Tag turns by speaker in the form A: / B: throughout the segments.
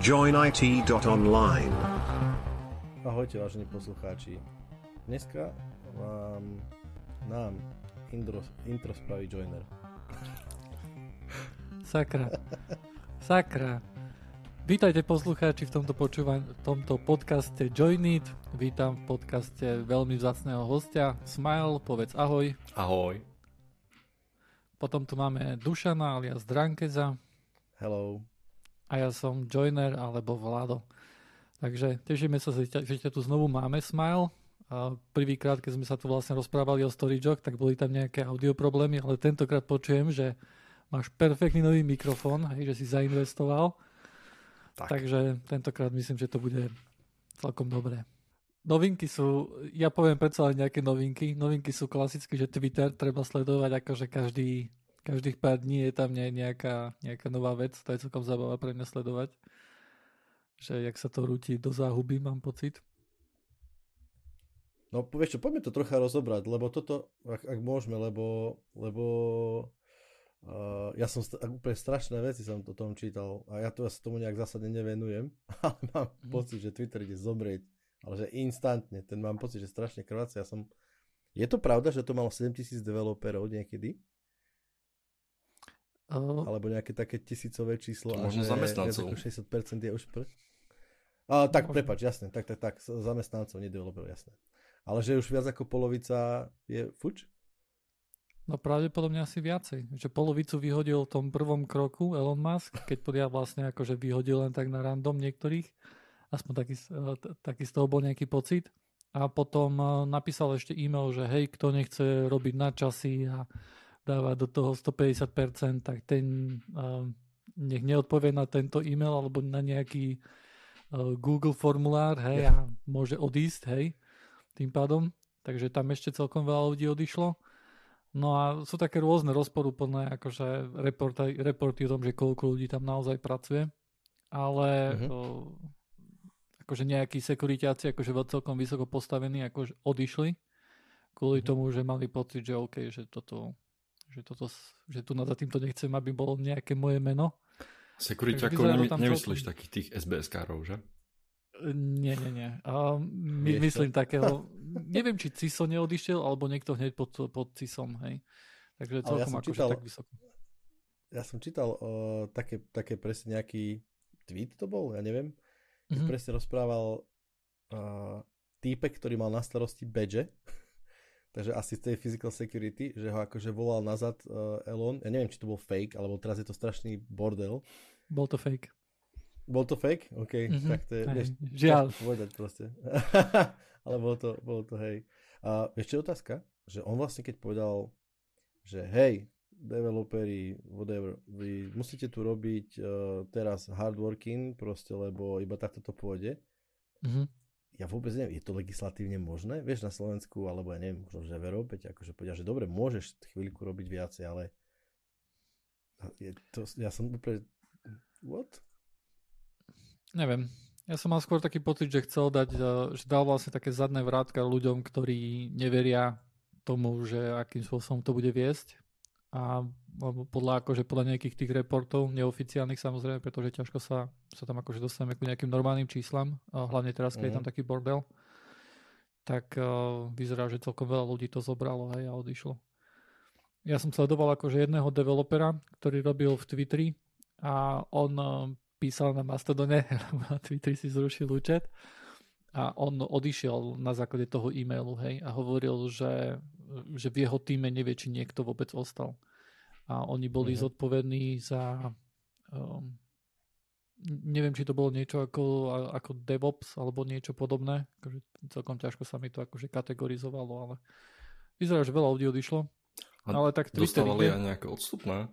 A: joinit.online.
B: Ahojte vážení poslucháči. Dneska vám nám intro, intro spraví Joiner.
C: Sakra. Sakra. Vítajte poslucháči v tomto, počúvaň, v tomto podcaste Join It. Vítam v podcaste veľmi vzácného hostia. Smile, povedz ahoj.
D: Ahoj.
C: Potom tu máme Dušana alias Drankeza.
B: Hello
C: a ja som Joiner alebo Vlado. Takže tešíme sa, že ťa tu znovu máme, Smile. A prvýkrát, keď sme sa tu vlastne rozprávali o Storyjock, tak boli tam nejaké audio problémy, ale tentokrát počujem, že máš perfektný nový mikrofón, hej, že si zainvestoval. Tak. Takže tentokrát myslím, že to bude celkom dobré. Novinky sú, ja poviem predsa len nejaké novinky. Novinky sú klasicky, že Twitter treba sledovať akože každý Každých pár dní je tam nejaká, nejaká nová vec, to je celkom zábava pre mňa sledovať. Že jak sa to rúti do záhuby, mám pocit.
B: No vieš čo, poďme to trocha rozobrať, lebo toto, ak, ak môžeme, lebo, lebo uh, ja som st- úplne strašné veci som o tom čítal a ja, to, ja sa tomu nejak zásadne nevenujem, ale mám mm. pocit, že Twitter ide zomrieť, ale že instantne, ten mám pocit, že strašne krváce. Ja som... Je to pravda, že to malo 7000 developerov niekedy? Uh, Alebo nejaké také tisícové číslo.
D: To možno zamestnancov.
B: 60% je už pr... A, tak, prepač, jasne, tak, tak, tak, zamestnancov, nie developerov, jasné. Ale že už viac ako polovica je fuč?
C: No pravdepodobne asi viacej. Že polovicu vyhodil v tom prvom kroku Elon Musk, keď podia vlastne akože vyhodil len tak na random niektorých. Aspoň taký, eh, taký z toho bol nejaký pocit. A potom eh, napísal ešte e-mail, že hej, kto nechce robiť na časy a dáva do toho 150%, tak ten uh, nech neodpovie na tento e-mail alebo na nejaký uh, Google formulár, hej, yeah. a môže odísť, hej, tým pádom. Takže tam ešte celkom veľa ľudí odišlo. No a sú také rôzne rozporúplné akože reporty, reporty o tom, že koľko ľudí tam naozaj pracuje. Ale uh-huh. uh, akože nejakí sekuritáci akože celkom vysoko postavení akože odišli kvôli uh-huh. tomu, že mali pocit, že OK, že toto že, toto, že tu za týmto nechcem, aby bolo nejaké moje meno.
D: Sekuriťakov nemy, nemyslíš takých tých SBS-károv, že?
C: Nie, nie, nie. A my, myslím takého, neviem, či CISO neodišiel, alebo niekto hneď pod, pod CISom, hej. Takže celkom ja akože tak vysoko.
B: Ja som čítal uh, také, také presne nejaký tweet to bol, ja neviem, mm-hmm. presne rozprával uh, týpek, ktorý mal na starosti badge takže asi z tej physical security, že ho akože volal nazad uh, Elon. Ja neviem, či to bol fake, alebo teraz je to strašný bordel.
C: Bol to fake.
B: Bol to fake? OK, mm-hmm. tak to je,
C: vieš, Žiaľ.
B: povedať proste. Ale bolo to, bolo to hej. A ešte otázka, že on vlastne keď povedal, že hej, developeri, whatever, vy musíte tu robiť uh, teraz hard working, proste, lebo iba takto to pôjde. Mm-hmm ja vôbec neviem, je to legislatívne možné? Vieš, na Slovensku, alebo ja neviem, možno že v Európe, akože povedia, že dobre, môžeš chvíľku robiť viacej, ale je to, ja som úplne, what?
C: Neviem. Ja som mal skôr taký pocit, že chcel dať, e, že dal vlastne také zadné vrátka ľuďom, ktorí neveria tomu, že akým spôsobom to bude viesť a podľa, akože podľa nejakých tých reportov, neoficiálnych samozrejme, pretože ťažko sa, sa tam akože dostaneme k nejakým normálnym číslam, hlavne teraz, keď mm. je tam mhm. taký bordel, tak uh, vyzerá, že celkom veľa ľudí to zobralo hej, a odišlo. Ja som sledoval akože jedného developera, ktorý robil v Twitteri a on uh, písal na Mastodone, na Twitteri si zrušil účet a on odišiel na základe toho e-mailu, hej, a hovoril, že, že v jeho týme nevie, či niekto vôbec ostal. A oni boli mm-hmm. zodpovední za um, neviem, či to bolo niečo ako, ako DevOps alebo niečo podobné. Akože celkom ťažko sa mi to akože kategorizovalo, ale vyzerá, že veľa ľudí odišlo.
D: A ale tak dostávali aj nejaké odstupné?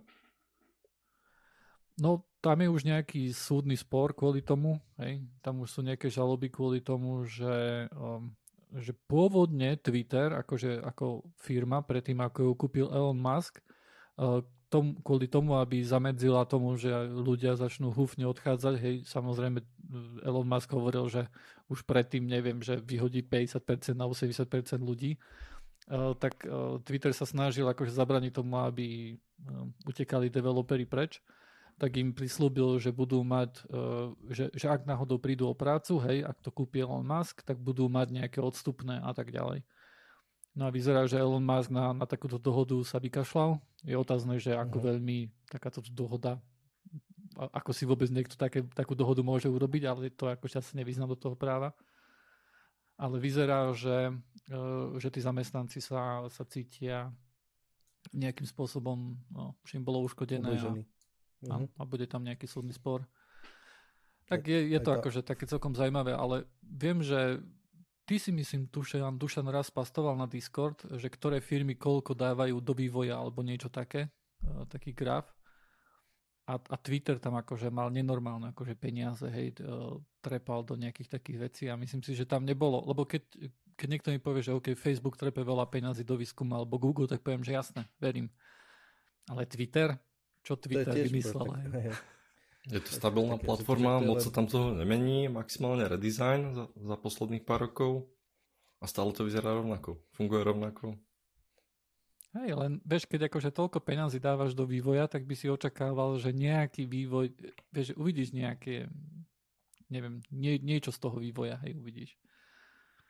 C: No, tam je už nejaký súdny spor kvôli tomu, hej. Tam už sú nejaké žaloby kvôli tomu, že, um, že pôvodne Twitter, akože ako firma, predtým ako ju kúpil Elon Musk, tom, kvôli tomu, aby zamedzila tomu, že ľudia začnú húfne odchádzať, hej, samozrejme Elon Musk hovoril, že už predtým neviem, že vyhodí 50% na 80% ľudí, uh, tak Twitter sa snažil akože zabraniť tomu, aby utekali developeri preč. Tak im prislúbil, že budú mať, že, že ak náhodou prídu o prácu, hej, ak to kúpi Elon Musk, tak budú mať nejaké odstupné a tak ďalej. No a vyzerá, že Elon Musk na, na takúto dohodu sa vykašľal. Je otázne, že ako uh-huh. veľmi takáto dohoda, ako si vôbec niekto také, takú dohodu môže urobiť, ale to ako sa nevyznám do toho práva. Ale vyzerá, že, uh, že tí zamestnanci sa, sa cítia nejakým spôsobom, no, im bolo uškodené a, uh-huh. a bude tam nejaký súdny spor. Tak je, je to akože také celkom zaujímavé, ale viem, že ty si myslím, Dušan, Dušan raz pastoval na Discord, že ktoré firmy koľko dávajú do vývoja alebo niečo také, uh, taký graf. A, a Twitter tam akože mal nenormálne akože peniaze, hej, uh, trepal do nejakých takých vecí a myslím si, že tam nebolo, lebo keď, keď niekto mi povie, že OK, Facebook trepe veľa peňazí do výskumu alebo Google, tak poviem, že jasné, verím. Ale Twitter? Čo Twitter vymyslel?
D: Je to stabilná platforma, moc sa tam toho nemení, maximálne redesign za, za posledných pár rokov a stále to vyzerá rovnako. Funguje rovnako.
C: Hej, len vieš, keď akože toľko peňazí dávaš do vývoja, tak by si očakával, že nejaký vývoj, vieš, uvidíš nejaké, neviem, nie, niečo z toho vývoja, hej, uvidíš.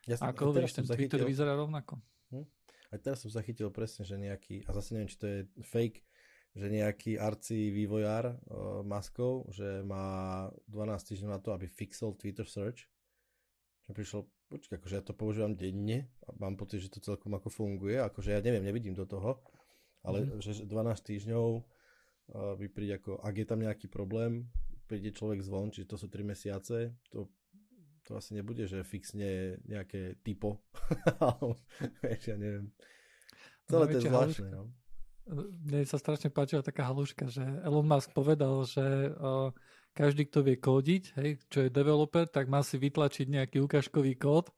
C: Jasne, Ako hovoríš, ten zachytil... Twitter vyzerá rovnako.
B: Hm? A teraz som zachytil presne, že nejaký, a zase neviem, či to je fake, že nejaký arci vývojár uh, maskov, že má 12 týždňov na to, aby fixol Twitter search. Že prišiel, počkaj, akože ja to používam denne a mám pocit, že to celkom ako funguje, akože ja neviem, nevidím do toho, ale mm. že 12 týždňov uh, by príde ako, ak je tam nejaký problém, príde človek zvon, čiže to sú 3 mesiace, to to asi nebude, že fixne nejaké typo. ja neviem. Celé to je zvláštne, no.
C: Mne sa strašne páčila taká haluška, že Elon Musk povedal, že uh, každý, kto vie kódiť, hej, čo je developer, tak má si vytlačiť nejaký ukážkový kód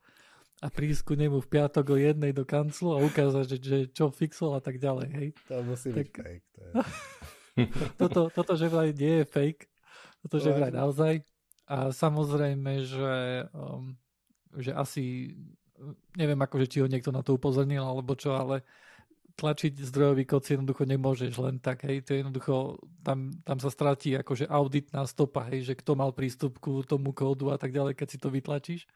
C: a prísť ku nemu v piatok o jednej do kanclu a ukázať, že, že čo fixol a tak ďalej. Hej.
B: To musí tak... byť fake. To je...
C: toto, toto, že vraj nie je fake, toto, že vraj naozaj, a samozrejme, že, um, že asi, neviem akože, či ho niekto na to upozornil alebo čo, ale tlačiť zdrojový kód si jednoducho nemôžeš len tak, hej, to je jednoducho, tam, tam sa stratí akože auditná stopa, hej, že kto mal prístup ku tomu kódu a tak ďalej, keď si to vytlačíš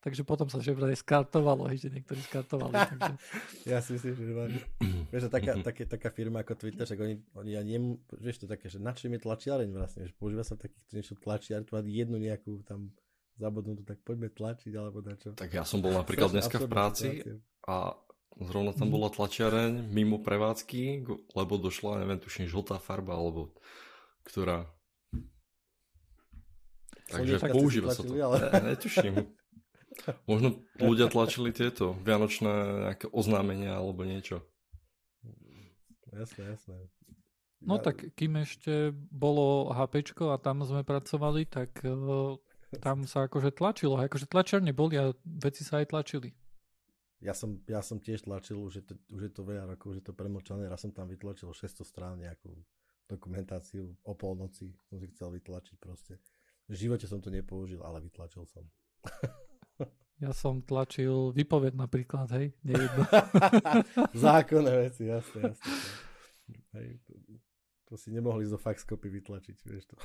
C: takže potom sa že vraj skartovalo, hej, že niektorí skartovali. takže...
B: ja si myslím, že. Vieš, taká, také, taká firma ako Twitter, že oni, oni ja nem, vieš to také, že na čím je tlačiareň vlastne, že používa sa takýchto niečo tlačiareň, tu jednu nejakú tam zabudnutú, tak poďme tlačiť alebo na čo.
D: Tak ja som bol napríklad dneska v práci a zrovna tam mhm. bola tlačiareň mimo prevádzky, lebo došla, neviem, tuším, žltá farba, alebo ktorá Takže používa sa to. Ale... Ne, netuším. Možno ľudia tlačili tieto vianočné nejaké oznámenia alebo niečo.
B: Jasné, jasné.
C: No ja... tak kým ešte bolo HP a tam sme pracovali, tak uh, tam sa akože tlačilo. Akože tlačiarne boli a veci sa aj tlačili.
B: Ja som, ja som tiež tlačil, už je, to, už je to veľa rokov, už je to premlčané. Raz som tam vytlačil 600 strán nejakú dokumentáciu o polnoci. Som si chcel vytlačiť proste. V živote som to nepoužil, ale vytlačil som.
C: Ja som tlačil vypoved napríklad, hej, nejedno.
B: Zákonné veci, jasne, jasne. Hej, to, to si nemohli zo faxkopy vytlačiť, vieš to.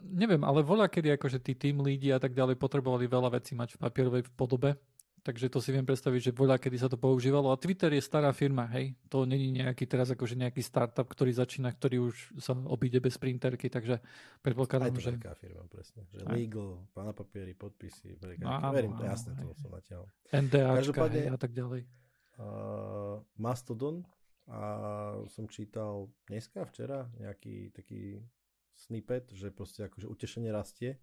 C: Neviem, ale voľa kedy akože tí tým lídi a tak ďalej potrebovali veľa vecí mať v papierovej podobe Takže to si viem predstaviť, že voľa kedy sa to používalo. A Twitter je stará firma, hej. To není nejaký teraz akože nejaký startup, ktorý začína, ktorý už sa obíde bez printerky, takže predpokladám,
B: že... Aj firma, presne. Že aj. legal, pána papiery, podpisy, Áno, Verím, to jasné, to som natiaľ.
C: NDAčka hej, a tak ďalej.
B: Uh, Mastodon a som čítal dneska, včera nejaký taký snippet, že proste akože utešenie rastie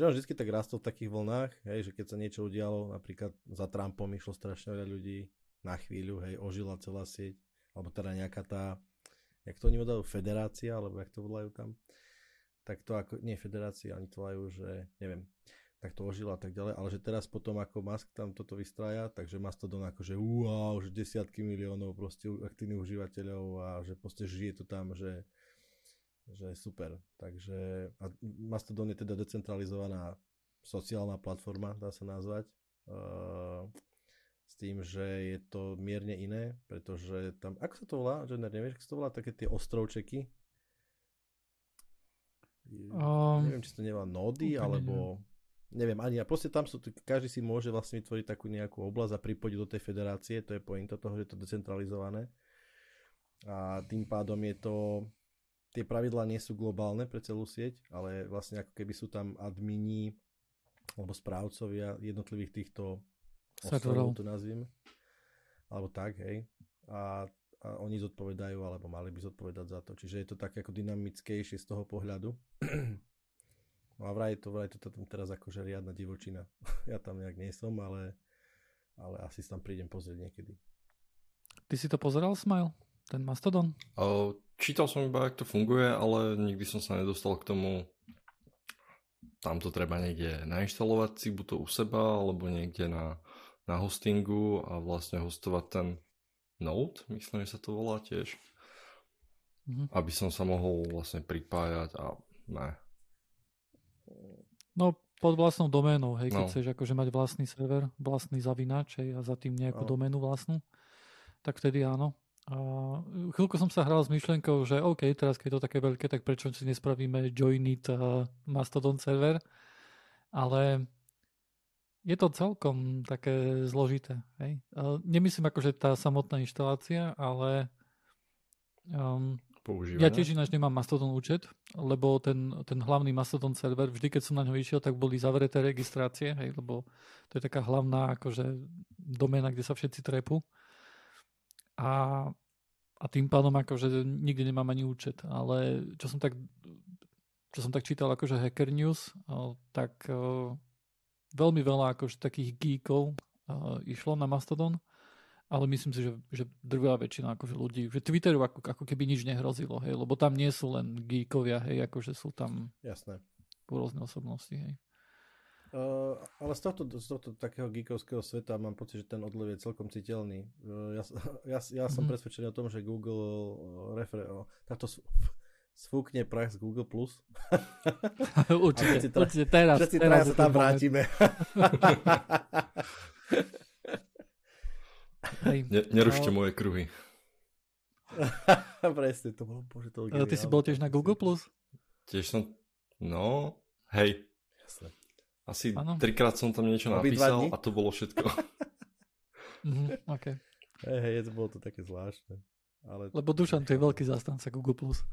B: že on vždy tak rastol v takých vlnách, hej, že keď sa niečo udialo, napríklad za Trumpom išlo strašne veľa ľudí na chvíľu, hej, ožila celá sieť, alebo teda nejaká tá, jak to oni volajú, federácia, alebo jak to volajú tam, tak to ako, nie federácia, oni to volajú, že neviem, tak to ožila a tak ďalej, ale že teraz potom ako Musk tam toto vystrája, takže Mastodon akože wow, že desiatky miliónov proste aktívnych užívateľov a že proste žije to tam, že že je super. Takže a Mastodon je teda decentralizovaná sociálna platforma, dá sa nazvať. Uh, s tým, že je to mierne iné, pretože tam, ako sa to volá, že nevieš, ako sa to volá, také tie ostrovčeky, um, neviem, či to nemá nody, alebo neviem ani. A proste tam sú, každý si môže vlastne vytvoriť takú nejakú oblasť a pripojiť do tej federácie, to je pointa toho, že je to decentralizované. A tým pádom je to, tie pravidlá nie sú globálne pre celú sieť, ale vlastne ako keby sú tam admini alebo správcovia jednotlivých týchto ostrovov, to nazvime. Alebo tak, hej. A a oni zodpovedajú, alebo mali by zodpovedať za to. Čiže je to tak ako dynamickejšie z toho pohľadu. No a vraj to, vraj to tam teraz akože riadna divočina. ja tam nejak nie som, ale, ale asi tam prídem pozrieť niekedy.
C: Ty si to pozeral, Smile? Ten Mastodon?
D: O, čítal som iba, ako to funguje, ale nikdy som sa nedostal k tomu tam to treba niekde nainštalovať si, buď to u seba, alebo niekde na, na hostingu a vlastne hostovať ten Node, myslím, že sa to volá tiež. Mm-hmm. Aby som sa mohol vlastne pripájať a ne.
C: No pod vlastnou doménou, hej, keď no. chceš akože mať vlastný server, vlastný zavinač hej, a za tým nejakú no. doménu vlastnú, tak vtedy áno. A chvíľku som sa hral s myšlienkou, že OK, teraz keď je to také veľké, tak prečo si nespravíme Joinit uh, Mastodon server, ale je to celkom také zložité. Hej? Nemyslím akože tá samotná inštalácia, ale um, ja tiež ináč nemám Mastodon účet, lebo ten, ten hlavný Mastodon server, vždy keď som na ňo išiel, tak boli zavreté registrácie, hej, lebo to je taká hlavná akože doména, kde sa všetci trepú. A, a tým pádom akože nikdy nemám ani účet. Ale čo som tak, čo som tak čítal akože Hacker News, tak veľmi veľa akože takých geekov uh, išlo na Mastodon, ale myslím si, že, že drvá väčšina akože ľudí, že Twitteru ako, ako keby nič nehrozilo, hej, lebo tam nie sú len geekovia, hej, akože sú tam
B: Jasné.
C: rôzne osobnosti, hej.
B: Uh, ale z tohto, z tohto takého geekovského sveta mám pocit, že ten odlev je celkom citeľný. Uh, ja, ja, ja som mm-hmm. presvedčený o tom, že Google uh, refer, uh, táto sfúkne prach z Google+. Plus.
C: určite, tra- určite teraz.
B: Všetci teraz sa tam vrátime.
D: Ne, nerušte no. moje kruhy.
B: Presne, to bolo, bože, to
C: Ty si bol tiež na Google+. Plus?
D: Tiež som, no, hej. Jasne. Asi ano. trikrát som tam niečo napísal a to bolo všetko.
C: mm-hmm, okay.
B: Hej, hej, to bolo to také zvláštne. Ale...
C: Lebo Dušan, to je veľký zastanca Google+. Plus.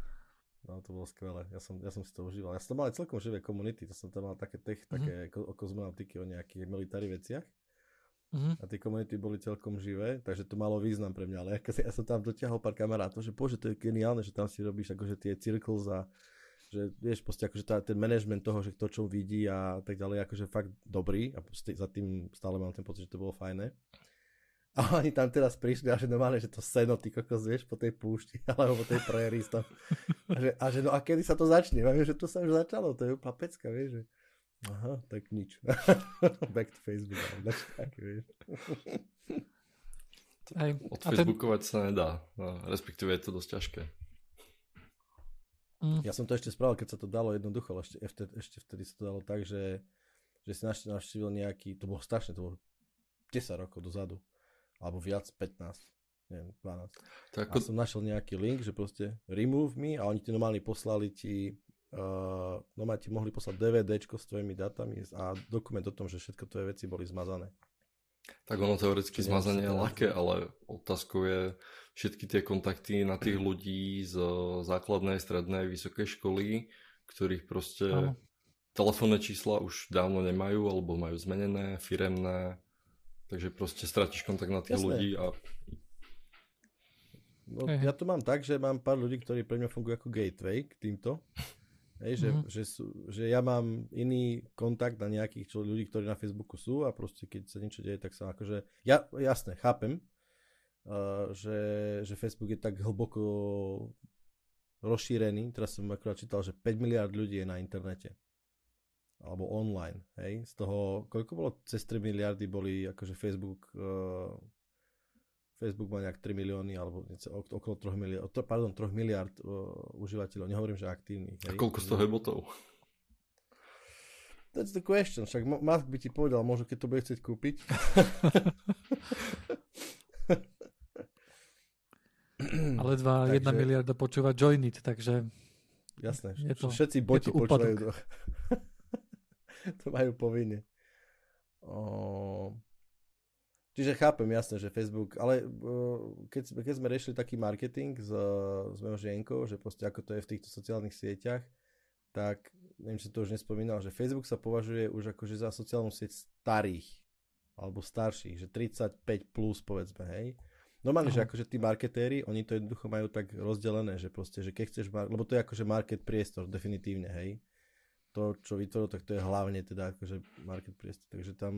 B: No to bolo skvelé, ja som, ja som si to užíval. Ja som tam mal aj celkom živé komunity, to som tam mal také, tech, mm-hmm. také o kozmonautiky, o nejakých military veciach. Mm-hmm. A tie komunity boli celkom živé, takže to malo význam pre mňa. Ale ja, ja som tam dotiahol pár kamarátov, že bože, to je geniálne, že tam si robíš akože tie circles a že vieš, proste akože tá, ten management toho, že kto čo vidí a tak ďalej, akože fakt dobrý a za tým stále mám ten pocit, že to bolo fajné. A oni tam teraz prišli a že normálne, že to seno, ty kokos, vieš, po tej púšti, alebo po tej prairie tam. A že, a že no a kedy sa to začne? A že to sa už začalo, to je úplná pecka, vieš, že aha, tak nič. Back to Facebook, alebo také, vieš.
D: Aj, Odfacebookovať ten... sa nedá, no, respektíve je to dosť ťažké.
B: Mm. Ja som to ešte spravil, keď sa to dalo jednoducho, ale ešte, ešte, ešte vtedy sa to dalo tak, že, že si navštívil nejaký, to bolo strašné, to bolo 10 rokov dozadu alebo viac, 15, neviem, 12. Tak ako... A som našiel nejaký link, že proste remove me a oni ti normálne poslali ti uh, normálne ti mohli poslať DVDčko s tvojimi datami a dokument o tom, že všetko tvoje veci boli zmazané.
D: Tak ono teoreticky zmazanie je ľahké, ale otázkou je všetky tie kontakty na tých ľudí z základnej, strednej, vysokej školy, ktorých proste Áno. telefónne čísla už dávno nemajú alebo majú zmenené, firemné, Takže proste stratíš kontakt na tých Jasné. ľudí a...
B: No, ja to mám tak, že mám pár ľudí, ktorí pre mňa fungujú ako gateway k týmto. Hej, že, mm-hmm. že, sú, že ja mám iný kontakt na nejakých čo, ľudí, ktorí na Facebooku sú a proste keď sa niečo deje, tak sa akože... Ja, jasne, chápem, že, že Facebook je tak hlboko rozšírený. Teraz som akurát čítal, že 5 miliard ľudí je na internete alebo online, hej, z toho, koľko bolo, cez 3 miliardy boli akože Facebook, uh, Facebook má nejak 3 milióny, alebo niečo, okolo 3 miliard, pardon, 3 miliard uh, užívateľov, nehovorím, že aktívnych.
D: Hej. A koľko z toho je botov?
B: That's the question, však Musk by ti povedal, možno keď to bude chcieť kúpiť.
C: Ale dva, jedna miliarda počúva Joinit, takže
B: jasné.
C: Je to-
B: Všetci boti
C: je to
B: počúvajú. Do... to majú povinne. O... Čiže chápem, jasné, že Facebook, ale uh, keď, sme- keď sme riešili taký marketing s, s mojou žienkou, že proste ako to je v týchto sociálnych sieťach, tak neviem, či to už nespomínal, že Facebook sa považuje už akože za sociálnu sieť starých alebo starších, že 35 plus povedzme, hej. Normálne, že akože tí marketéri, oni to jednoducho majú tak rozdelené, že proste, že keď chceš, mar- lebo to je akože market priestor, definitívne, hej. To, čo vytvoril, tak to je hlavne teda akože market priestor, takže tam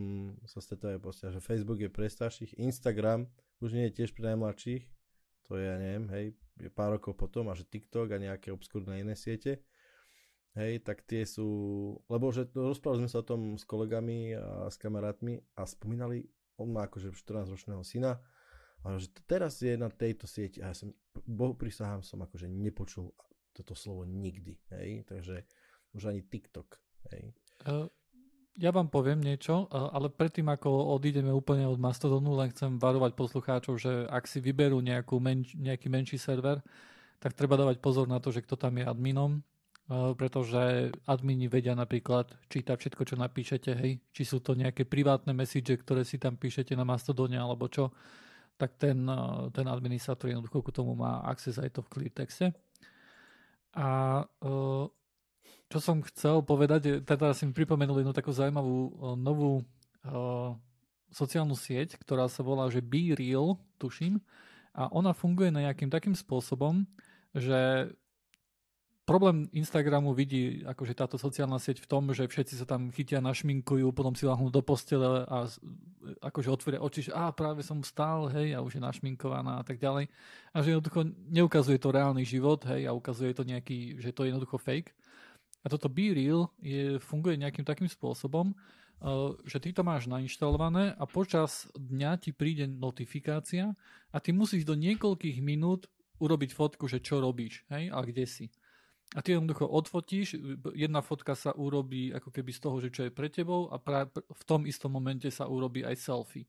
B: sa stretávajú proste, že Facebook je pre starších, Instagram už nie je tiež pre najmladších, to je, ja neviem, hej, je pár rokov potom, a že TikTok a nejaké obskúrne iné siete, hej, tak tie sú, lebo že rozprávali sme sa o tom s kolegami a s kamarátmi a spomínali, on má akože 14-ročného syna, a že teraz je na tejto sieti a ja som, bohu prisahám, som akože nepočul toto slovo nikdy, hej, takže už ani TikTok, hej.
C: Eh, Ja vám poviem niečo, eh, ale predtým ako odídeme úplne od Mastodonu, len chcem varovať poslucháčov, že ak si vyberú nejakú menč, nejaký menší server, tak treba dávať pozor na to, že kto tam je adminom, eh, pretože admini vedia napríklad čítať všetko, čo napíšete, hej, či sú to nejaké privátne message, ktoré si tam píšete na Mastodone alebo čo, tak ten, eh, ten administrátor jednoducho ku tomu má access aj to v clear texte. A eh, čo som chcel povedať, teda si mi pripomenul jednu takú zaujímavú o, novú sociálnu sieť, ktorá sa volá, že Be tuším, a ona funguje nejakým takým spôsobom, že problém Instagramu vidí akože táto sociálna sieť v tom, že všetci sa tam chytia, našminkujú, potom si láhnú do postele a akože otvoria oči, že á, práve som vstal, hej, a už je našminkovaná a tak ďalej. A že jednoducho neukazuje to reálny život, hej, a ukazuje to nejaký, že to je jednoducho fake. A toto Be Real je, funguje nejakým takým spôsobom, uh, že ty to máš nainštalované a počas dňa ti príde notifikácia a ty musíš do niekoľkých minút urobiť fotku, že čo robíš, hej, a kde si. A ty jednoducho odfotíš, jedna fotka sa urobí ako keby z toho, že čo je pre tebou a pra, v tom istom momente sa urobí aj selfie.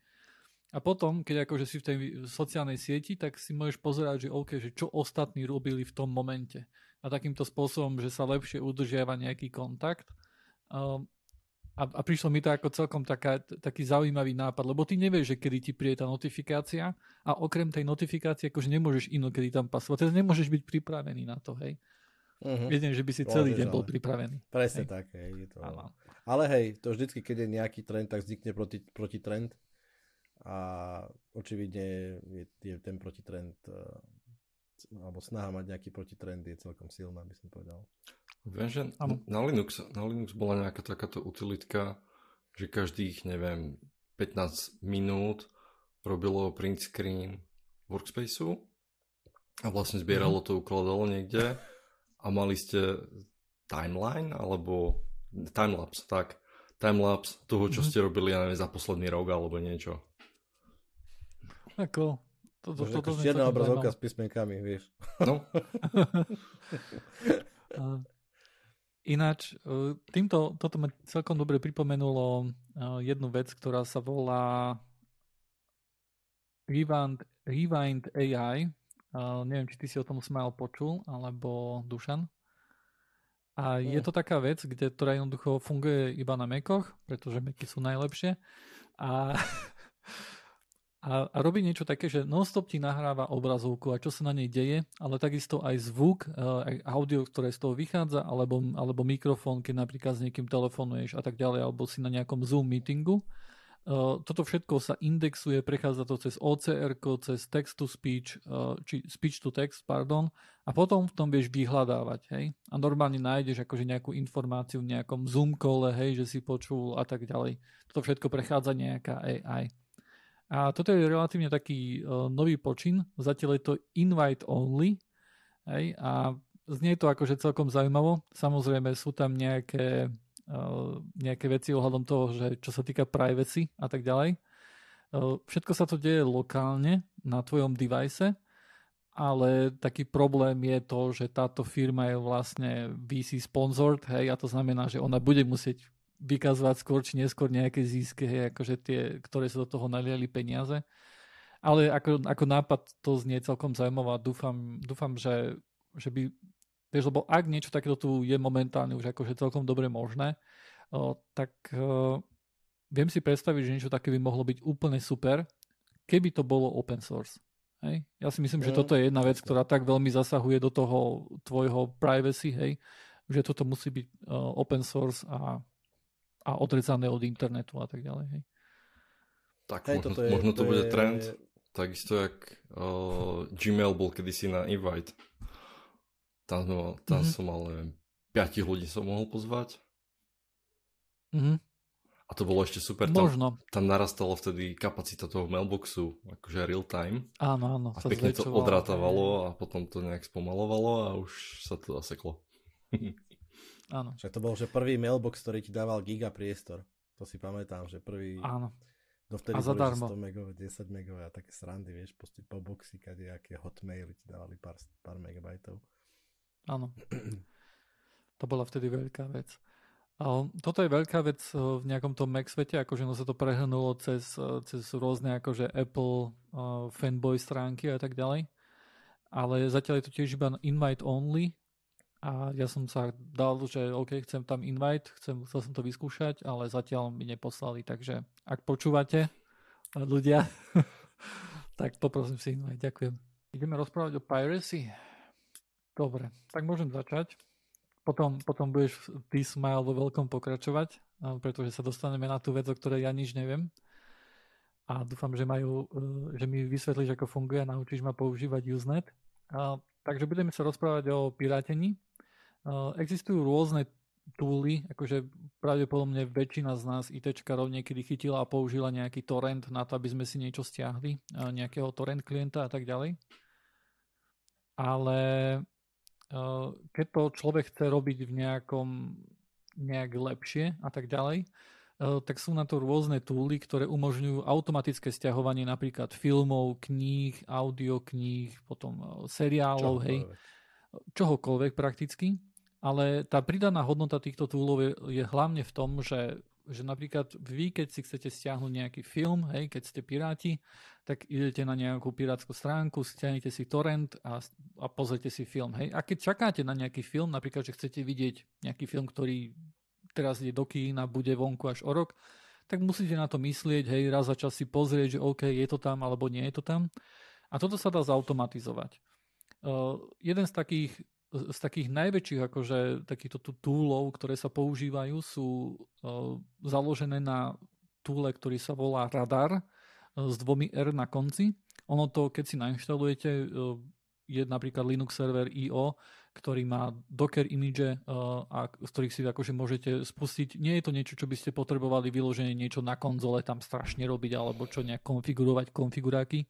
C: A potom, keď akože si v tej sociálnej sieti, tak si môžeš pozerať, že OK, že čo ostatní robili v tom momente. A takýmto spôsobom, že sa lepšie udržiava nejaký kontakt. Um, a, a prišlo mi to ako celkom taká, taký zaujímavý nápad, lebo ty nevieš, že kedy ti príde tá notifikácia a okrem tej notifikácie akože nemôžeš inokedy tam pasovať. Teda nemôžeš byť pripravený na to, hej.
B: Uh-huh.
C: Jedine, že by si celý
B: Môžeš,
C: deň bol
B: ale-
C: pripravený.
B: Presne
C: Hej.
B: tak, hej. Je to... Ale hej, to vždycky, keď je nejaký trend, tak vznikne proti, protitrend a očividne je, je ten protitrend eh, alebo snaha mať nejaký protitrend je celkom silná, by som povedal.
D: Viem, že na Linux, na Linux bola nejaká takáto utilitka, že každých, neviem, 15 minút robilo print screen workspaceu a vlastne zbieralo to, ukladalo niekde a mali ste timeline alebo timelapse, tak timelapse toho, čo
C: Mhm.
D: ste robili, ja neviem, za posledný rok alebo niečo.
C: Ako, to, to,
B: Možno
C: to,
B: ako
C: to,
B: čierna obrazovka s písmenkami, vieš.
D: No,
C: Ináč, uh, týmto, toto ma celkom dobre pripomenulo uh, jednu vec, ktorá sa volá Rewind, Rewind AI. Uh, neviem, či ty si o tom Smile počul, alebo Dušan. A je to taká vec, kde, ktorá jednoducho funguje iba na Macoch, pretože Macy sú najlepšie. A, a, a robí niečo také, že nonstop ti nahráva obrazovku a čo sa na nej deje, ale takisto aj zvuk, uh, aj audio, ktoré z toho vychádza, alebo, alebo mikrofón, keď napríklad s niekým telefonuješ a tak ďalej, alebo si na nejakom Zoom meetingu. Toto všetko sa indexuje, prechádza to cez OCR, cez text to speech, či speech to text, pardon, a potom v tom vieš vyhľadávať, hej. A normálne nájdeš akože nejakú informáciu v nejakom Zoom kole, hej, že si počul a tak ďalej. Toto všetko prechádza nejaká AI. A toto je relatívne taký nový počin, zatiaľ je to invite only, hej, a znie to akože celkom zaujímavo. Samozrejme sú tam nejaké nejaké veci ohľadom toho, že čo sa týka privacy a tak ďalej. Uh, všetko sa to deje lokálne na tvojom device, ale taký problém je to, že táto firma je vlastne VC sponsored, hej, a to znamená, že ona bude musieť vykazovať skôr či neskôr nejaké zisky, hej, akože tie, ktoré sa do toho naliali peniaze. Ale ako, ako nápad to znie celkom zaujímavé a dúfam, dúfam že, že by Vieš, lebo ak niečo takéto tu je momentálne už akože celkom dobre možné, o, tak o, viem si predstaviť, že niečo také by mohlo byť úplne super, keby to bolo open source. Hej? Ja si myslím, že mm, toto je jedna vec, ktorá tak veľmi zasahuje do toho tvojho privacy, hej? že toto musí byť uh, open source a, a odrezané od internetu a tak ďalej. Hej?
D: Tak hej, možno, je, možno to, to bude je... trend, takisto jak uh, Gmail bol kedysi na invite. Tam, som, tam mm-hmm. som mal, neviem, 5 ľudí som mohol pozvať.
C: Mm-hmm.
D: A to bolo ešte super.
C: Možno.
D: Tam, tam narastala vtedy kapacita toho mailboxu, akože real time.
C: Áno, áno.
D: A pekne to odrátavalo a potom to nejak spomalovalo a už sa to zaseklo.
C: áno.
B: Však to bol, že prvý mailbox, ktorý ti dával giga priestor. To si pamätám, že prvý...
C: Áno.
B: Dovtedy a zadarmo. 100 megové, 10 megové a také srandy, vieš, po boxy, aké hotmaily ti dávali pár, pár megabajtov.
C: Áno. to bola vtedy veľká vec. Toto je veľká vec eh, v nejakom tom Mac svete, akože no sa to prehrnulo cez, eh, cez rôzne akože Apple uh, fanboy stránky a tak ďalej. Ale zatiaľ je to tiež iba invite only a ja som sa dal, že OK, chcem tam invite, chcem, chcel som to vyskúšať, ale zatiaľ mi neposlali, takže ak počúvate ľudia, tak poprosím si invite, ďakujem. Ideme rozprávať o piracy? Dobre, tak môžem začať potom, potom budeš ty smile vo veľkom pokračovať, pretože sa dostaneme na tú vec, o ktorej ja nič neviem. A dúfam, že, majú, e, že mi vysvetlíš, ako funguje a naučíš ma používať Usenet. A, takže budeme sa rozprávať o pirátení. A, existujú rôzne túly, akože pravdepodobne väčšina z nás ITčkarov niekedy chytila a použila nejaký torrent na to, aby sme si niečo stiahli, nejakého torrent klienta a tak ďalej. Ale keď to človek chce robiť v nejakom nejak lepšie a tak ďalej, eh, tak sú na to rôzne túly, ktoré umožňujú automatické stiahovanie napríklad filmov, kníh, audiokníh, potom eh, seriálov, čohokoľvek. hej, čohokoľvek prakticky. Ale tá pridaná hodnota týchto túlov je, je hlavne v tom, že že napríklad vy, keď si chcete stiahnuť nejaký film, hej, keď ste piráti, tak idete na nejakú pirátskú stránku, stiahnete si torrent a, a pozrite si film. Hej. A keď čakáte na nejaký film, napríklad, že chcete vidieť nejaký film, ktorý teraz ide do kína, bude vonku až o rok, tak musíte na to myslieť, hej, raz za čas si pozrieť, že OK, je to tam alebo nie je to tam. A toto sa dá zautomatizovať. Uh, jeden z takých z takých najväčších akože takýchto túlov, ktoré sa používajú, sú uh, založené na túle, ktorý sa volá Radar uh, s dvomi R na konci. Ono to, keď si nainštalujete, uh, je napríklad Linux server IO, ktorý má Docker image, a z ktorých si akože môžete spustiť. Nie je to niečo, čo by ste potrebovali vyloženie niečo na konzole tam strašne robiť, alebo čo nejak konfigurovať konfiguráky.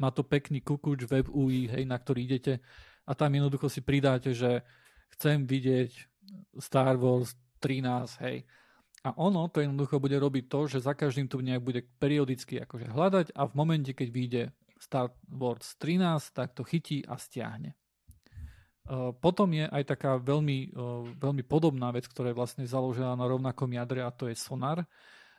C: Má to pekný kukuč web UI, hej, na ktorý idete a tam jednoducho si pridáte, že chcem vidieť Star Wars 13, hej. A ono to jednoducho bude robiť to, že za každým to nejak bude periodicky akože hľadať a v momente, keď vyjde Star Wars 13, tak to chytí a stiahne. Potom je aj taká veľmi, veľmi podobná vec, ktorá je vlastne založená na rovnakom jadre a to je Sonar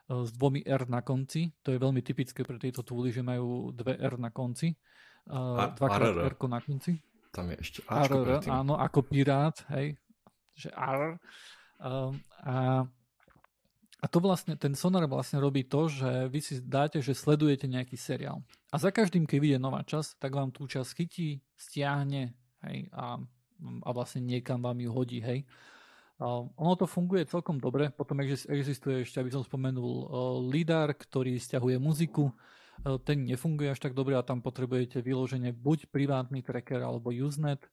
C: s dvomi R na konci. To je veľmi typické pre tieto túly, že majú dve R na konci. Dvakrát R na konci.
D: Tam je ešte Ačko
C: RR, áno, ako pirát, hej, že R. Um, a, a to vlastne, ten sonar vlastne robí to, že vy si dáte, že sledujete nejaký seriál. A za každým, keď vyjde nová časť, tak vám tú časť chytí, stiahne, hej, a, a vlastne niekam vám ju hodí, hej. Uh, ono to funguje celkom dobre, potom existuje ešte, aby som spomenul, uh, LIDAR, ktorý stiahuje muziku, ten nefunguje až tak dobre a tam potrebujete vyloženie buď privátny tracker alebo Usenet e,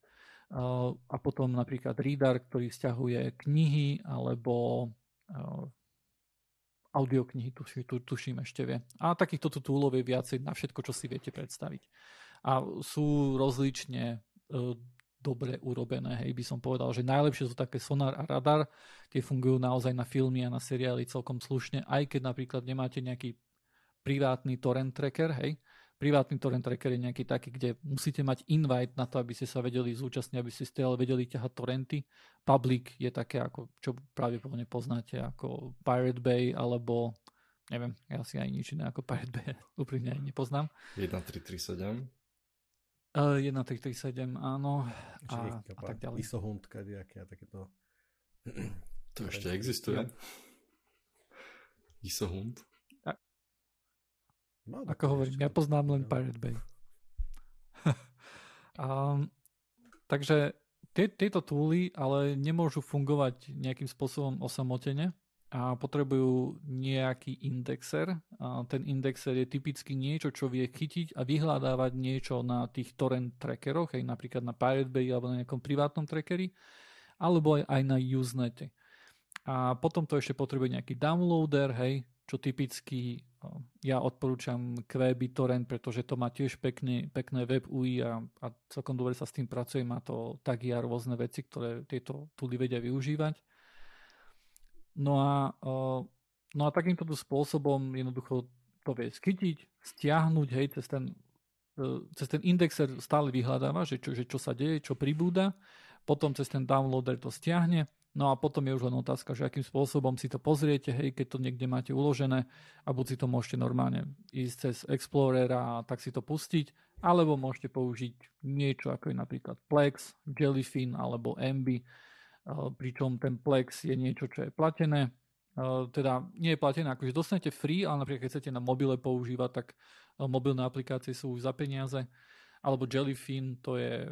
C: a potom napríklad Reader, ktorý stiahuje knihy alebo e, audioknihy, tuši, tu, tuším ešte vie. A takýchto túlov je viacej na všetko, čo si viete predstaviť. A sú rozlične dobre urobené. Hej, by som povedal, že najlepšie sú také sonar a radar. Tie fungujú naozaj na filmy a na seriály celkom slušne, aj keď napríklad nemáte nejaký privátny torrent tracker, hej. Privátny torrent tracker je nejaký taký, kde musíte mať invite na to, aby ste sa vedeli zúčastniť, aby ste stále vedeli ťahať torrenty. Public je také, ako, čo pravdepodobne poznáte, ako Pirate Bay, alebo neviem, ja si aj nič iné ako Pirate Bay úprimne aj nepoznám.
D: 1337.
C: Uh, 1337, áno. A, a tak ďalej.
B: Isohund, kadejaké a takéto.
D: To ešte existuje. Isohund.
C: No, Ako hovorím, ja poznám len Pirate Bay. um, takže tie, tieto túly ale nemôžu fungovať nejakým spôsobom osamotene a potrebujú nejaký indexer. A ten indexer je typicky niečo, čo vie chytiť a vyhľadávať niečo na tých torrent trackeroch, aj napríklad na Pirate Bay alebo na nejakom privátnom trackeri, alebo aj, aj na Usenete. A potom to ešte potrebuje nejaký downloader, hej, čo typicky ja odporúčam QBitTorrent, pretože to má tiež pekný, pekné web UI a, a celkom dobre sa s tým pracuje, má to tagy a rôzne veci, ktoré tieto tooly vedia využívať. No a, no a takýmto spôsobom jednoducho to vie skytiť, stiahnuť, hej, cez ten, e, cez ten indexer stále vyhľadáva, že čo, že čo sa deje, čo pribúda, potom cez ten downloader to stiahne No a potom je už len otázka, že akým spôsobom si to pozriete, hej, keď to niekde máte uložené a buď si to môžete normálne ísť cez Explorer a tak si to pustiť, alebo môžete použiť niečo ako je napríklad Plex, Jellyfin alebo Emby, pričom ten Plex je niečo, čo je platené, teda nie je platené, akože dostanete free, ale napríklad keď chcete na mobile používať, tak mobilné aplikácie sú už za peniaze, alebo Jellyfin, to je,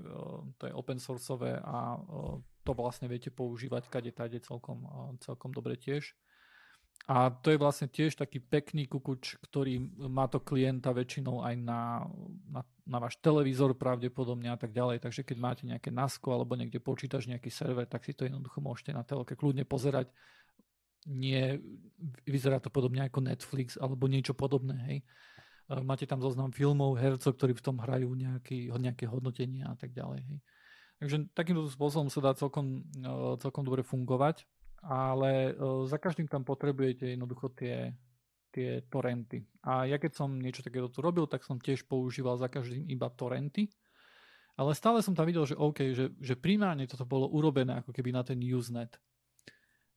C: to je open sourceové a to vlastne viete používať kade tade celkom, celkom dobre tiež. A to je vlastne tiež taký pekný kukuč, ktorý má to klienta väčšinou aj na, na, na váš televízor pravdepodobne a tak ďalej. Takže keď máte nejaké NASCO alebo niekde počítaš nejaký server, tak si to jednoducho môžete na telke kľudne pozerať. Nie, vyzerá to podobne ako Netflix alebo niečo podobné. Hej. Máte tam zoznam filmov, hercov, ktorí v tom hrajú nejaký, nejaké hodnotenia a tak ďalej. Hej. Takže takýmto spôsobom sa dá celkom, e, celkom dobre fungovať, ale e, za každým tam potrebujete jednoducho tie, tie torrenty. A ja keď som niečo takéto tu robil, tak som tiež používal za každým iba torrenty. Ale stále som tam videl, že OK, že, že primárne toto bolo urobené ako keby na ten Usenet.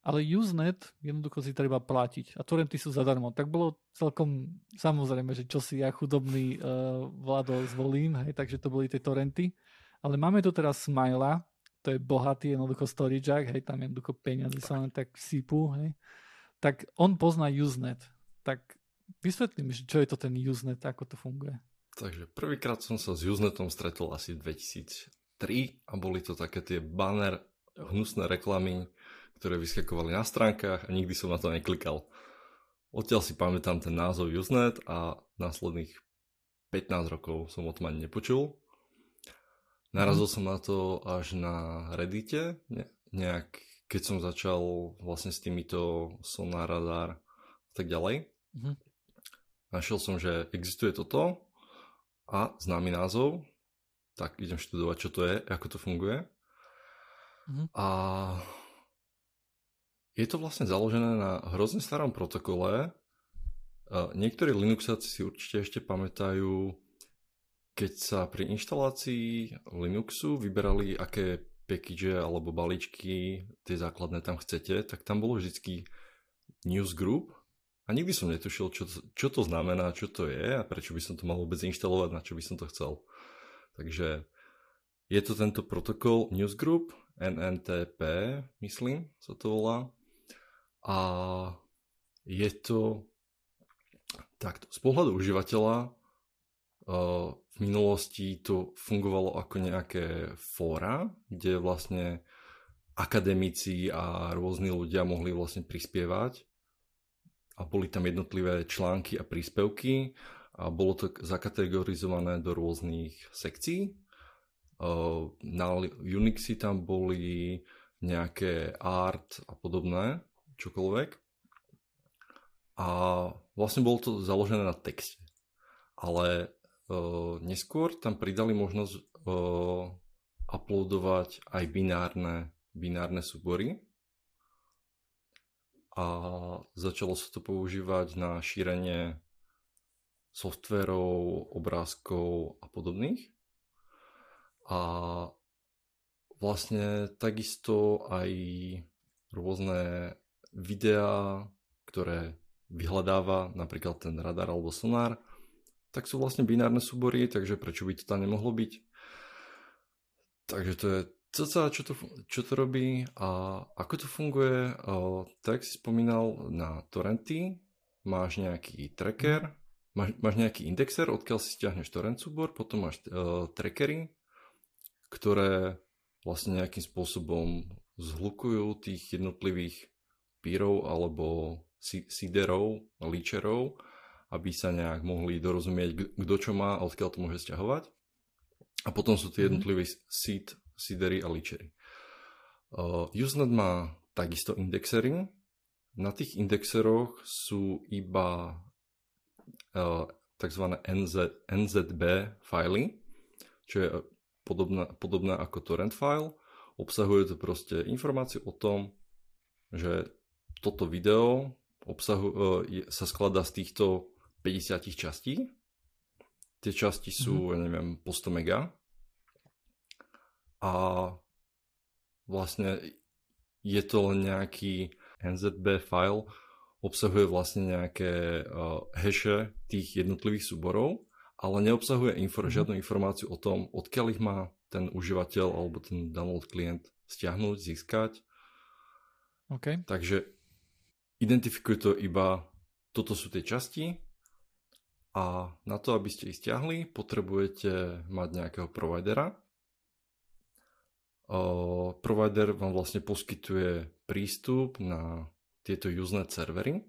C: Ale Usenet jednoducho si treba platiť a torrenty sú zadarmo. Tak bolo celkom samozrejme, že čo si ja chudobný uh, Vlado zvolím, hej, takže to boli tie torrenty. Ale máme tu teraz Smila, to je bohatý jednoducho storage, hej, tam jednoducho peniaze sa len tak sypú, hej. Tak on pozná Usenet. Tak vysvetlím, čo je to ten Usenet, ako to funguje.
D: Takže prvýkrát som sa s Usenetom stretol asi 2003 a boli to také tie banner, hnusné reklamy, ktoré vyskakovali na stránkach a nikdy som na to neklikal. Odtiaľ si pamätám ten názov Usenet a následných 15 rokov som o tom ani nepočul. Narazil som na to až na Reddite, ne, nejak, keď som začal vlastne s týmito Sonar Radar a tak ďalej. Mm-hmm. Našiel som, že existuje toto a známy názov, tak idem študovať, čo to je, ako to funguje. Mm-hmm. A je to vlastne založené na hrozne starom protokole. Niektorí Linuxáci si určite ešte pamätajú keď sa pri inštalácii Linuxu vyberali, aké package alebo balíčky tie základné tam chcete, tak tam bolo vždycky newsgroup a nikdy som netušil, čo, čo to znamená, čo to je a prečo by som to mal vôbec inštalovať, na čo by som to chcel. Takže je to tento protokol newsgroup, NNTP, myslím, sa to volá. A je to takto. Z pohľadu užívateľa v minulosti to fungovalo ako nejaké fóra, kde vlastne akademici a rôzni ľudia mohli vlastne prispievať a boli tam jednotlivé články a príspevky a bolo to zakategorizované do rôznych sekcií. Na Unixy tam boli nejaké art a podobné, čokoľvek. A vlastne bolo to založené na texte. Ale neskôr tam pridali možnosť uploadovať aj binárne, binárne súbory a začalo sa to používať na šírenie softverov, obrázkov a podobných. A vlastne takisto aj rôzne videá, ktoré vyhľadáva napríklad ten radar alebo sonár, tak sú vlastne binárne súbory, takže prečo by to tam nemohlo byť? Takže to je cca, čo to, čo to robí a ako to funguje. Uh, tak si spomínal na torrenty, máš nejaký tracker, máš, máš nejaký indexer, odkiaľ si stiahneš torrent súbor, potom máš uh, trackery, ktoré vlastne nejakým spôsobom zhlukujú tých jednotlivých pírov alebo seederov, líčerov, aby sa nejak mohli dorozumieť, kto čo má a odkiaľ to môže stiahovať. A potom sú tie mhm. jednotlivé seed, seedery a líčery. Uh, Usenet má takisto indexery. Na tých indexeroch sú iba uh, tzv. NZ, NZB fily, čo je podobná, podobná ako torrent file. Obsahuje to proste informáciu o tom, že toto video obsahu, je, sa skladá z týchto 50 častí. Tie časti sú, mm-hmm. neviem, po 100 mega. A vlastne je to nejaký NZB file, obsahuje vlastne nejaké uh, hashe tých jednotlivých súborov, ale neobsahuje infor- mm-hmm. žiadnu informáciu o tom, odkiaľ ich má ten užívateľ alebo ten download klient stiahnuť, získať.
C: Okay.
D: Takže identifikuje to iba, toto sú tie časti a na to, aby ste ich stiahli, potrebujete mať nejakého providera. Uh, provider vám vlastne poskytuje prístup na tieto Usenet servery,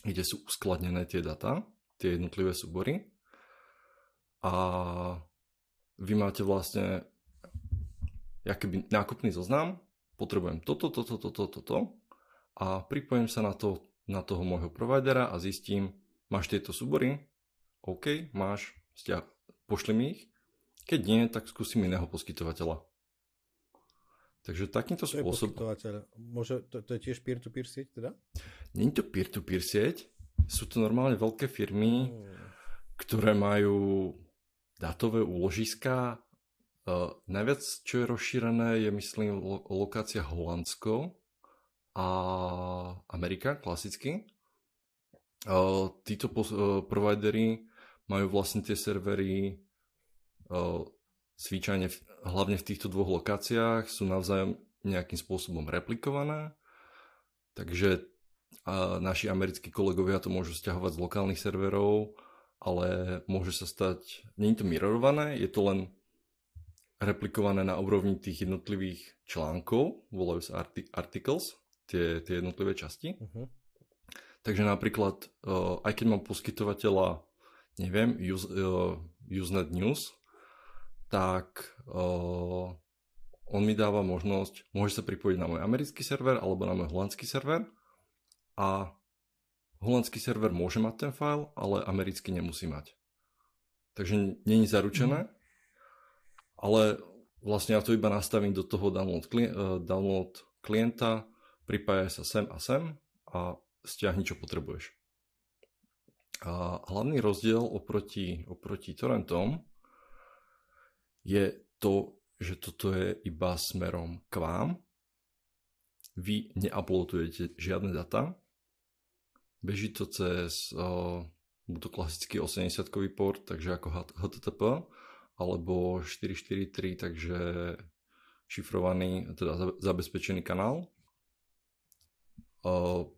D: kde sú uskladnené tie data, tie jednotlivé súbory. A vy máte vlastne keby nákupný zoznam, potrebujem toto, toto, toto, toto a pripojím sa na, to, na toho môjho providera a zistím, máš tieto súbory, OK, máš, stiah, pošli mi ich, keď nie, tak skúsim iného poskytovateľa. Takže takýmto spôsobom...
B: Môže, to, to je tiež peer-to-peer sieť teda?
D: Je to peer-to-peer sieť, sú to normálne veľké firmy, hmm. ktoré majú dátové úložiska. Uh, najviac, čo je rozšírené, je myslím lo- lokácia Holandsko a Amerika, klasicky. Uh, títo pos- uh, providery majú vlastne tie servery uh, zvyčajne v, hlavne v týchto dvoch lokáciách sú navzájom nejakým spôsobom replikované, takže a naši americkí kolegovia to môžu stiahovať z lokálnych serverov, ale môže sa stať, nie je to mirrorované, je to len replikované na úrovni tých jednotlivých článkov, volajú sa arti- articles, tie, tie jednotlivé časti. Uh-huh. Takže napríklad, uh, aj keď mám poskytovateľa, neviem, use, uh, Usenet News, tak uh, on mi dáva možnosť, môže sa pripojiť na môj americký server alebo na môj holandský server a holandský server môže mať ten file, ale americký nemusí mať. Takže není zaručené, mm. ale vlastne ja to iba nastavím do toho download, kli- uh, download klienta, pripája sa sem a sem a stiahni, čo potrebuješ. A hlavný rozdiel oproti, oproti torrentom je to, že toto je iba smerom k vám. Vy neuploadujete žiadne data. Beží to cez uh, to klasický 80-kový port, takže ako HTTP, alebo 443, takže šifrovaný, teda zabezpečený kanál. Uh,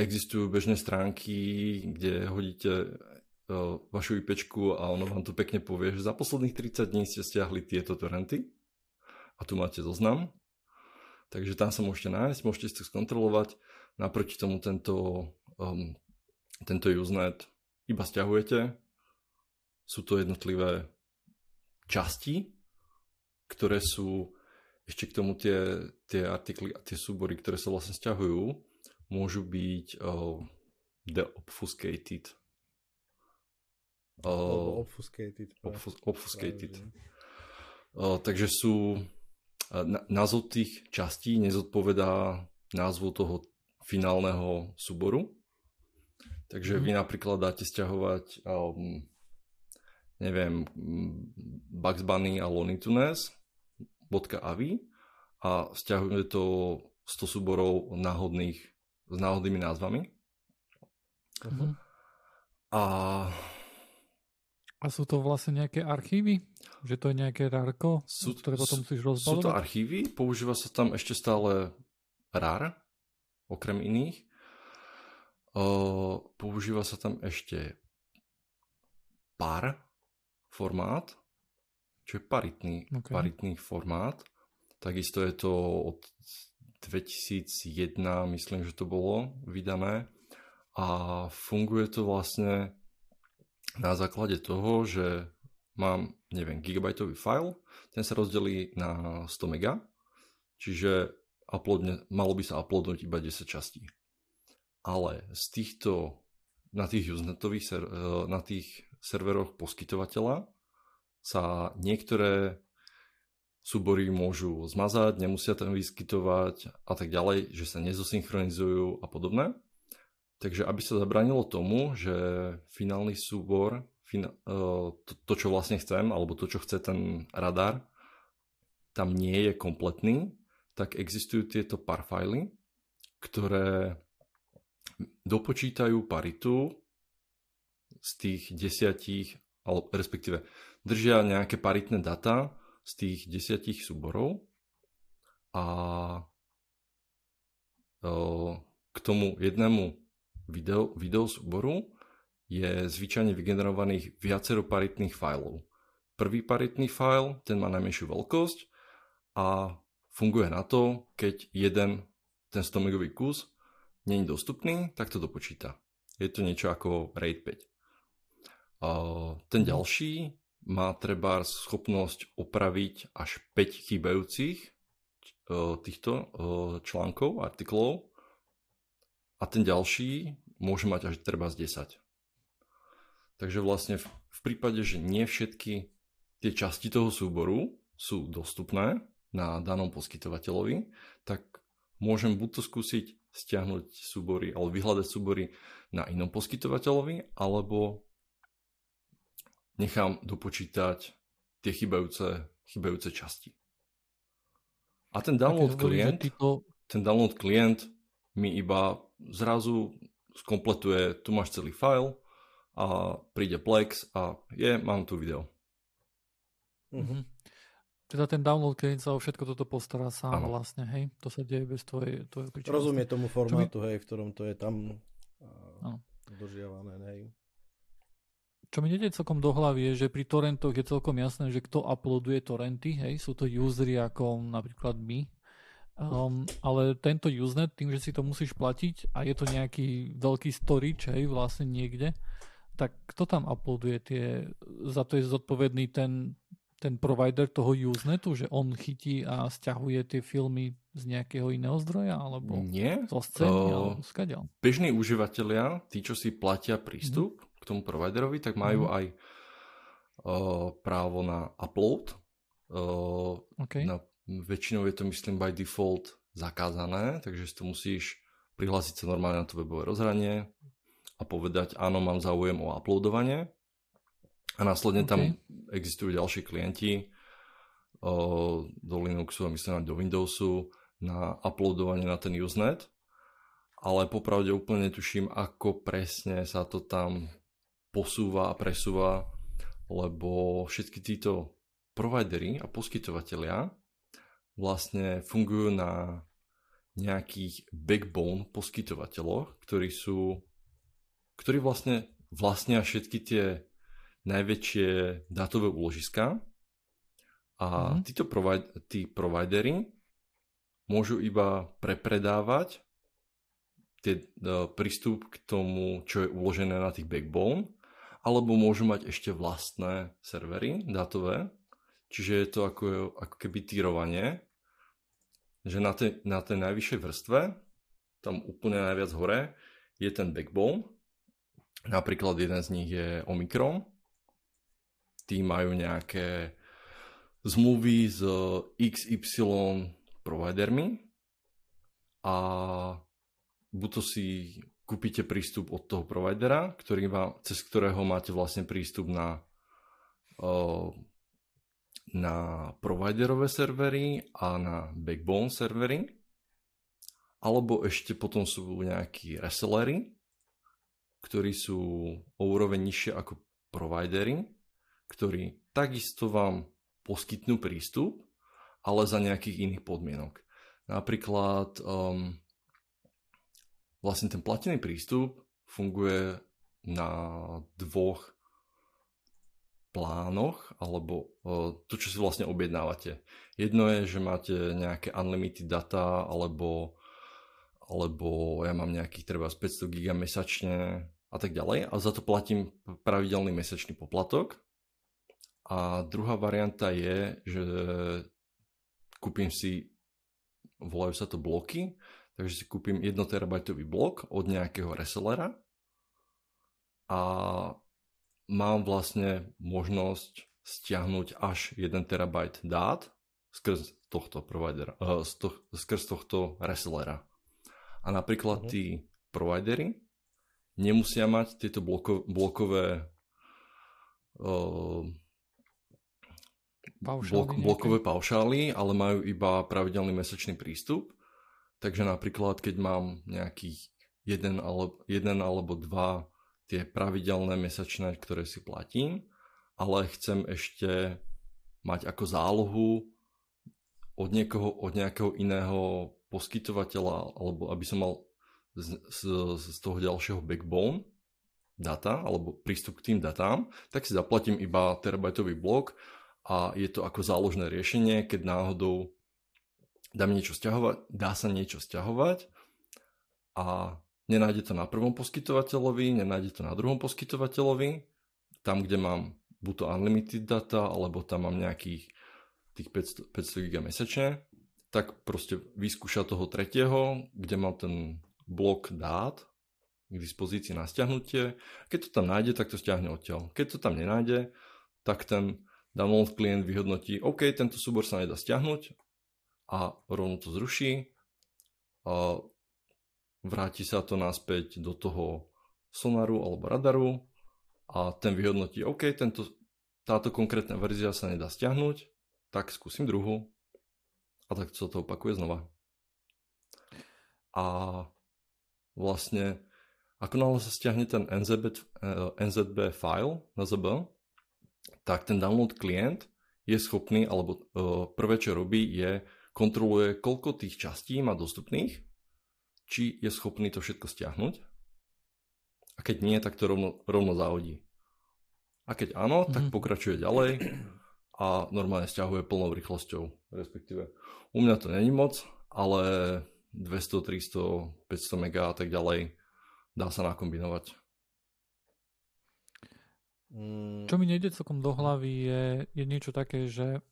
D: existujú bežné stránky, kde hodíte vašu IPčku a ono vám to pekne povie, že za posledných 30 dní ste stiahli tieto torrenty a tu máte zoznam. Takže tam sa môžete nájsť, môžete si to skontrolovať. Naproti tomu tento, um, tento Usenet iba stiahujete. Sú to jednotlivé časti, ktoré sú ešte k tomu tie, tie artikly a tie súbory, ktoré sa vlastne stiahujú, môžu byť uh, deobfuscated
B: Uh, obfuscated.
D: Obfus, obfuscated. Uh, takže sú uh, názov tých častí nezodpovedá názvu toho finálneho súboru. Takže mm. vy napríklad dáte stiahovať um, neviem Bugs Bunny a Looney Tunes .avi a stiahujeme to 100 súborov náhodných s náhodnými názvami. Uh-huh. A
C: A sú to vlastne nejaké archívy? Že to je nejaké rárko, sú, ktoré potom musíš rozbalovať?
D: Sú to archívy, používa sa tam ešte stále RAR, okrem iných. Uh, používa sa tam ešte PAR formát, čo je paritný, okay. paritný formát. Takisto je to od 2001, myslím, že to bolo vydané. A funguje to vlastne na základe toho, že mám, neviem, gigabajtový file, ten sa rozdelí na 100 mega, čiže uploadne, malo by sa uploadnúť iba 10 častí. Ale z týchto, na tých usenetových, na tých serveroch poskytovateľa sa niektoré súbory môžu zmazať, nemusia tam vyskytovať a tak ďalej, že sa nezosynchronizujú a podobné. Takže aby sa zabranilo tomu, že finálny súbor, to, to čo vlastne chcem, alebo to čo chce ten radar, tam nie je kompletný, tak existujú tieto parfily, ktoré dopočítajú paritu z tých desiatich, alebo respektíve držia nejaké paritné data z tých desiatich súborov a k tomu jednému video, video súboru je zvyčajne vygenerovaných viacero paritných fajlov. Prvý paritný file, ten má najmenšiu veľkosť a funguje na to, keď jeden ten 100 megový kus je dostupný, tak to dopočíta. Je to niečo ako RAID 5. ten ďalší má treba schopnosť opraviť až 5 chýbajúcich e, týchto e, článkov, artiklov a ten ďalší môže mať až treba z 10. Takže vlastne v, prípade, že nie všetky tie časti toho súboru sú dostupné na danom poskytovateľovi, tak môžem buď to skúsiť stiahnuť súbory alebo vyhľadať súbory na inom poskytovateľovi, alebo nechám dopočítať tie chybajúce, chybajúce časti. A ten download klient, to... ten download klient mi iba zrazu skompletuje, tu máš celý file a príde Plex a je, mám tu video.
C: Mm-hmm. Teda ten download klient sa o všetko toto postará sám ano. vlastne, hej? To sa deje bez tvojej, tvojej.
B: Rozumie tomu formátu, mi... hej, v ktorom to je tam uh, dodržiavané, hej
C: čo mi nejde celkom do hlavy je, že pri torrentoch je celkom jasné, že kto uploaduje torrenty, hej, sú to usery ako napríklad my, um, ale tento usenet, tým, že si to musíš platiť a je to nejaký veľký storage, hej, vlastne niekde, tak kto tam uploaduje tie, za to je zodpovedný ten, ten provider toho usenetu, že on chytí a stiahuje tie filmy z nejakého iného zdroja, alebo
D: Nie.
C: zo scény, uh, alebo skadiaľ.
D: Bežní užívateľia, tí, čo si platia prístup, mm tomu providerovi, tak majú mm. aj uh, právo na upload. Uh, okay. na, väčšinou je to, myslím, by default zakázané, takže si to musíš prihlásiť sa normálne na to webové rozhranie a povedať, áno, mám záujem o uploadovanie. A následne okay. tam existujú ďalší klienti uh, do Linuxu a myslím aj do Windowsu na uploadovanie na ten Usenet. Ale popravde úplne netuším, ako presne sa to tam posúva a presúva, lebo všetky títo providery a poskytovateľia vlastne fungujú na nejakých backbone poskytovateľoch, ktorí sú ktorí vlastne vlastnia všetky tie najväčšie dátové úložiska a mm. títo provid- tí providery môžu iba prepredávať tie, uh, prístup k tomu, čo je uložené na tých backbone alebo môžu mať ešte vlastné servery dátové, čiže je to ako, ako keby týrovanie, že na tej, na tej najvyššej vrstve, tam úplne najviac hore, je ten backbone. Napríklad jeden z nich je Omikron. Tí majú nejaké zmluvy s XY providermi a buď to si kúpite prístup od toho providera, ktorý má, cez ktorého máte vlastne prístup na, na providerové servery a na backbone servery. Alebo ešte potom sú nejakí resellery, ktorí sú o úroveň nižšie ako providery ktorí takisto vám poskytnú prístup, ale za nejakých iných podmienok. Napríklad um, vlastne ten platený prístup funguje na dvoch plánoch, alebo uh, to, čo si vlastne objednávate. Jedno je, že máte nejaké unlimited data, alebo, alebo ja mám nejakých treba 500 giga mesačne a tak ďalej a za to platím pravidelný mesačný poplatok a druhá varianta je, že kúpim si, volajú sa to bloky, takže si kúpim 1 terabajtový blok od nejakého resellera a mám vlastne možnosť stiahnuť až 1 terabajt dát skrz tohto providera, uh, to, skrz tohto resellera. A napríklad uh-huh. tí providery nemusia mať tieto bloko, blokové uh, blok, blokové paušály, ale majú iba pravidelný mesačný prístup. Takže napríklad, keď mám nejakých jeden, alebo, jeden alebo dva tie pravidelné mesačné, ktoré si platím, ale chcem ešte mať ako zálohu od niekoho, od nejakého iného poskytovateľa, alebo aby som mal z, z, z toho ďalšieho backbone data, alebo prístup k tým datám, tak si zaplatím iba terabajtový blok a je to ako záložné riešenie, keď náhodou dám niečo stiahovať, dá sa niečo stiahovať a nenájde to na prvom poskytovateľovi, nenájde to na druhom poskytovateľovi, tam, kde mám buď to unlimited data, alebo tam mám nejakých tých 500, 500 GB mesačne, tak proste vyskúša toho tretieho, kde mám ten blok dát k dispozícii na stiahnutie. Keď to tam nájde, tak to stiahne odtiaľ. Keď to tam nenájde, tak ten download klient vyhodnotí, OK, tento súbor sa nedá stiahnuť a rovno to zruší a vráti sa to naspäť do toho sonaru alebo radaru a ten vyhodnotí, OK, tento, táto konkrétna verzia sa nedá stiahnuť, tak skúsim druhú a tak sa to opakuje znova. A vlastne ako náhle sa stiahne ten NZB, eh, NZB file na ZB, tak ten download klient je schopný, alebo uh, prvé, čo robí, je kontroluje, koľko tých častí má dostupných, či je schopný to všetko stiahnuť. A keď nie, tak to rovno, rovno zahodí. A keď áno, mm-hmm. tak mhm. pokračuje ďalej a normálne stiahuje plnou rýchlosťou. Respektíve u mňa to není moc, ale 200, 300, 500 mega a tak ďalej dá sa nakombinovať.
C: Mm. Čo mi nejde celkom do hlavy je, je niečo také, že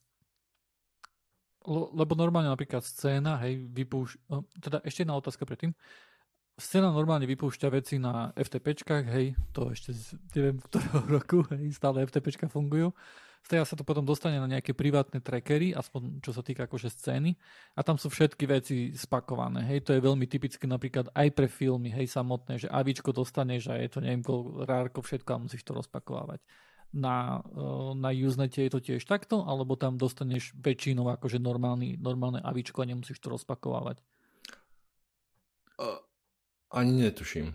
C: lebo normálne napríklad scéna, hej, vypúšť, teda ešte jedna otázka predtým. Scéna normálne vypúšťa veci na FTPčkách, hej, to ešte neviem v ktorého roku, hej, stále FTPčka fungujú z sa to potom dostane na nejaké privátne trackery, aspoň čo sa týka akože scény a tam sú všetky veci spakované. Hej, to je veľmi typické napríklad aj pre filmy, hej, samotné, že avičko dostaneš a je to neviem koľko rárko všetko a musíš to rozpakovávať. Na, eh, na Usenete je to tiež takto, alebo tam dostaneš väčšinou akože normálny, normálne avičko a nemusíš to rozpakovávať?
D: Uh, ani netuším.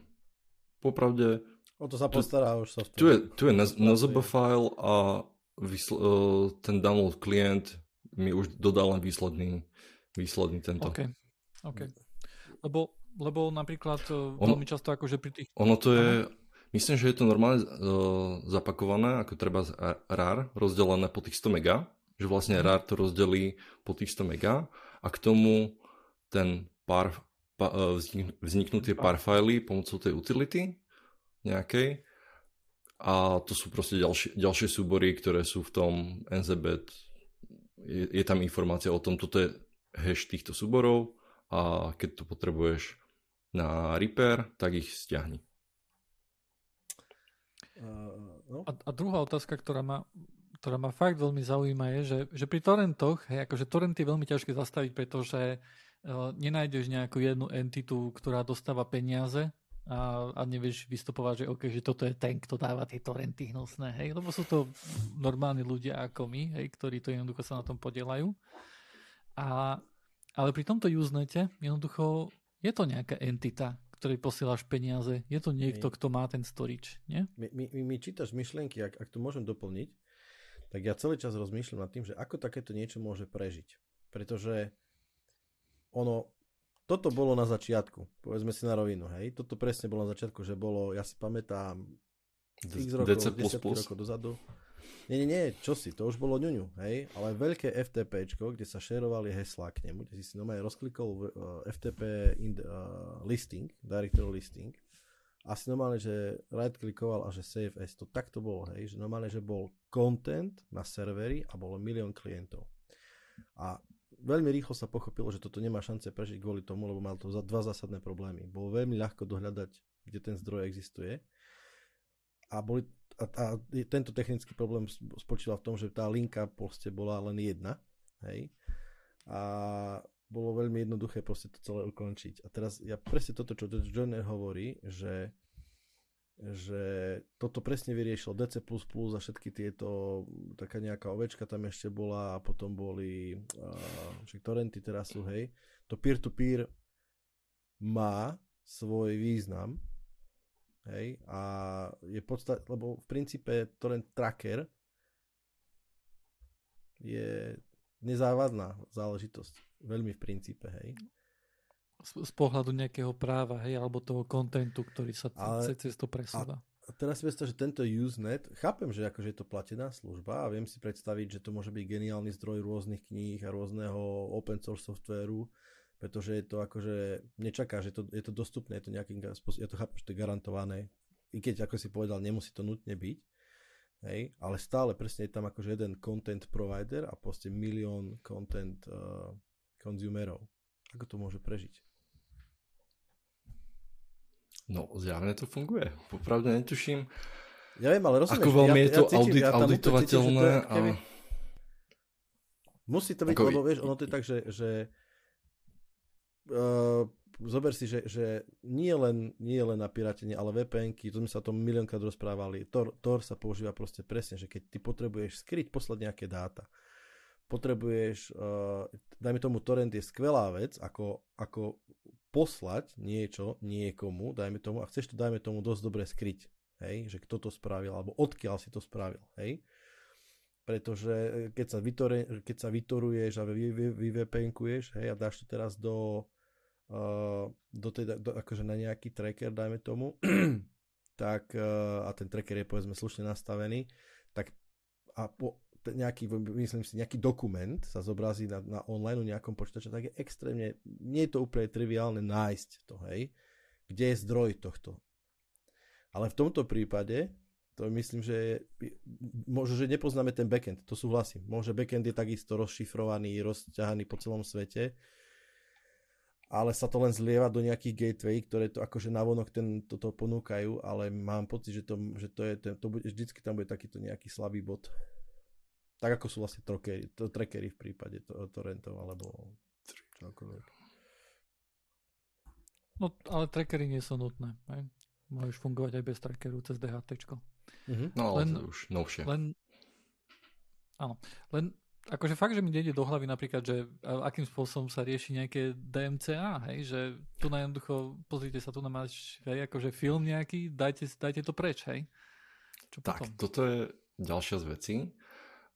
D: Popravde...
B: O to sa postará už software.
D: Tu je, tu je NZB file a vysl- uh, ten download klient mi už dodal len výsledný, výsledný tento.
C: OK. OK. Lebo, lebo napríklad uh, ono, veľmi často akože pri tých...
D: Ono to je, myslím, že je to normálne uh, zapakované, ako treba RAR, rozdelené po tých 100 mega, že vlastne mm. RAR to rozdelí po tých 100 mega a k tomu ten pár, pa, uh, vzniknú tie pár fajly pomocou tej utility nejakej a to sú proste ďalšie, ďalšie súbory, ktoré sú v tom NZBet. Je, je tam informácia o tom, toto je hash týchto súborov a keď to potrebuješ na repair, tak ich stiahni.
C: Uh, no. a, a druhá otázka, ktorá ma, ktorá ma fakt veľmi zaujíma je, že, že pri torrentoch, hej, akože torrent je veľmi ťažké zastaviť, pretože uh, nenájdeš nejakú jednu entitu, ktorá dostáva peniaze a, a nevieš vystupovať, že okay, že toto je ten, kto dáva tie torrenty hnusné, hej, lebo sú to normálni ľudia ako my, hej, ktorí to jednoducho sa na tom podielajú. A, ale pri tomto Usenete jednoducho je to nejaká entita, ktorej posielaš peniaze. Je to niekto, kto má ten storage, nie?
B: My, my, my čítaš myšlienky, ak, ak to môžem doplniť. tak ja celý čas rozmýšľam nad tým, že ako takéto niečo môže prežiť. Pretože ono, toto bolo na začiatku, povedzme si na rovinu, hej, toto presne bolo na začiatku, že bolo, ja si pamätám, x rokov, DC++. rokov dozadu, nie, nie, nie, čo si, to už bolo ňuňu, hej, ale veľké FTPčko, kde sa šerovali heslá k nemu, kde si si normálne rozklikol eh, FTP in, uh, listing, directory listing, a si normálne, že right klikoval a že save as, to takto bolo, hej, že normálne, že bol content na serveri a bolo milión klientov. A veľmi rýchlo sa pochopilo, že toto nemá šance prežiť kvôli tomu, lebo mal to za dva zásadné problémy. Bolo veľmi ľahko dohľadať, kde ten zdroj existuje a boli a, a tento technický problém spočíval v tom, že tá linka proste bola len jedna, hej, a bolo veľmi jednoduché proste to celé ukončiť. A teraz ja presne toto, čo Johnner hovorí, že že toto presne vyriešilo DC++ a všetky tieto, taká nejaká ovečka tam ešte bola a potom boli uh, torrenty teraz sú, hej. To peer-to-peer má svoj význam, Hej, a je podstat, lebo v princípe torrent tracker je nezávadná záležitosť. Veľmi v princípe, hej.
C: Z, z pohľadu nejakého práva, hej, alebo toho kontentu, ktorý sa Ale, cez to presúva.
B: A teraz si predstav, že tento Usenet, chápem, že akože je to platená služba a viem si predstaviť, že to môže byť geniálny zdroj rôznych kníh a rôzneho open source softvéru, pretože je to akože, nečaká, že to, je to dostupné, je to nejakým ja to chápem, že to je garantované, i keď, ako si povedal, nemusí to nutne byť, hej, ale stále presne je tam akože jeden content provider a proste milión content uh, consumerov. Ako to môže prežiť?
D: No, zjavne to funguje. Popravde netuším.
B: Ja viem, ale rozumieš.
D: Ako veľmi ja, je to ja cítim, audit, ja auditovateľné. Cítim, a...
B: Musí to byť, lebo vieš, ono to je tak, že, že uh, zober si, že, že nie, len, nie len na pirátenie, ale VPNky, to sme sa o tom miliónkrát rozprávali, Tor, Tor sa používa proste presne, že keď ty potrebuješ skryť poslať nejaké dáta, potrebuješ, uh, dajme tomu, torrent je skvelá vec, ako, ako poslať niečo niekomu, dajme tomu, a chceš to, dajme tomu, dosť dobre skryť, hej, že kto to spravil, alebo odkiaľ si to spravil, hej, pretože e, keď sa, vytore, keď sa vytoruješ a vy, vy, vy VPNkuješ, hej, a dáš to teraz do, uh, do tej, do, akože na nejaký tracker, dajme tomu, tak, uh, a ten tracker je povedzme slušne nastavený, tak a po, nejaký, myslím si, nejaký dokument sa zobrazí na, na online nejakom počítači, tak je extrémne, nie je to úplne triviálne nájsť to, hej, kde je zdroj tohto. Ale v tomto prípade to myslím, že možno, že nepoznáme ten backend, to súhlasím. Možno backend je takisto rozšifrovaný, rozťahaný po celom svete, ale sa to len zlieva do nejakých gateway, ktoré to akože navonok ten, toto ponúkajú, ale mám pocit, že to, že to je, to bude, vždycky tam bude takýto nejaký slabý bod. Tak ako sú vlastne trackery, to, trackery v prípade to, torrentov alebo čokoľvek.
C: No, ale trackery nie sú nutné. Hej? Môžeš fungovať aj bez trackeru cez DHT.
D: Mm-hmm. No, len, to už novšie.
C: Len, áno, len akože fakt, že mi nejde do hlavy napríklad, že akým spôsobom sa rieši nejaké DMCA, hej, že tu na jednoducho, pozrite sa, tu na máš hej, akože film nejaký, dajte, dajte to preč, hej.
D: Čo tak, potom? toto je ďalšia z vecí.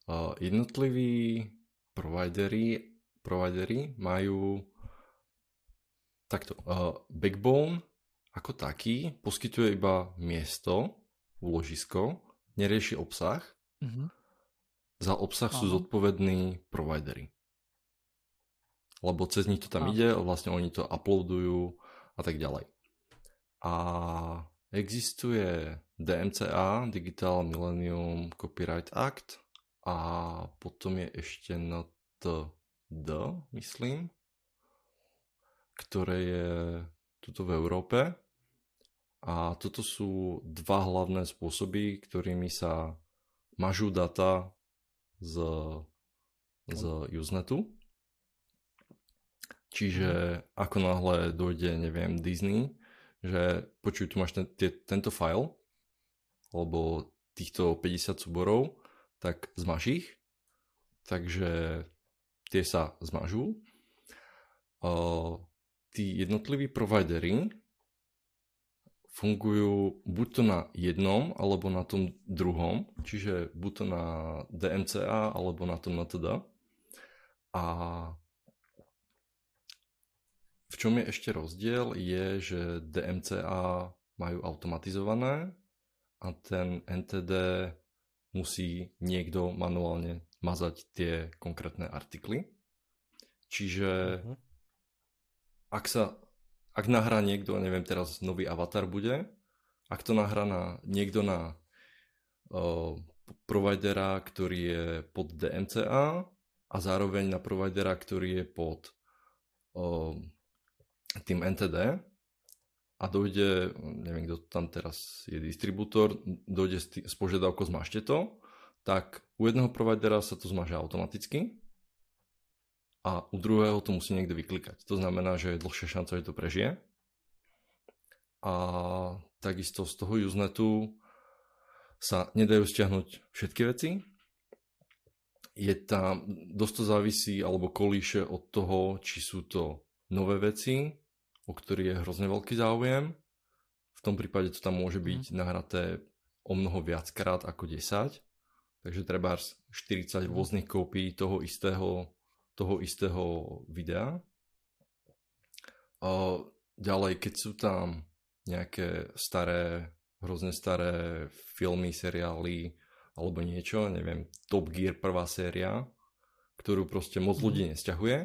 D: Uh, jednotliví providery, providery majú takto, uh, Backbone ako taký poskytuje iba miesto, úložisko, nerieši obsah. Mm-hmm. Za obsah Aha. sú zodpovední providery. Lebo cez nich to tam Aha. ide, vlastne oni to uploadujú a tak ďalej. A existuje DMCA, Digital Millennium Copyright Act a potom je ešte NTD, myslím, ktoré je tuto v Európe a toto sú dva hlavné spôsoby, ktorými sa mažú data z, z Usenetu. Čiže ako náhle dojde, neviem, Disney, že počuj, tu máš ten, tie, tento file, alebo týchto 50 súborov, tak zmaž ich. Takže tie sa zmažú. Uh, tí jednotliví providery fungujú buď to na jednom, alebo na tom druhom, čiže buď to na DMCA, alebo na tom NTD. A v čom je ešte rozdiel je, že DMCA majú automatizované a ten NTD musí niekto manuálne mazať tie konkrétne artikly. Čiže uh-huh. ak sa ak nahrá niekto, neviem teraz nový avatar bude, ak to nahrá na, niekto na uh, providera, ktorý je pod DMCA a zároveň na providera, ktorý je pod uh, tým NTD a dojde, neviem kto tam teraz je distribútor, dojde s, tý, s požiadavkou zmažte to, tak u jedného providera sa to zmaže automaticky a u druhého to musí niekto vyklikať. To znamená, že je dlhšia šanca, že to prežije. A takisto z toho Usenetu sa nedajú stiahnuť všetky veci. Je tam, dosť to závisí alebo kolíše od toho, či sú to nové veci, o ktorých je hrozne veľký záujem. V tom prípade to tam môže byť mm. nahraté o mnoho viackrát ako 10. Takže treba 40 rôznych kópií toho istého toho istého videa. A ďalej, keď sú tam nejaké staré, hrozne staré filmy, seriály alebo niečo, neviem, Top Gear prvá séria, ktorú proste moc ľudí mhm. nesťahuje,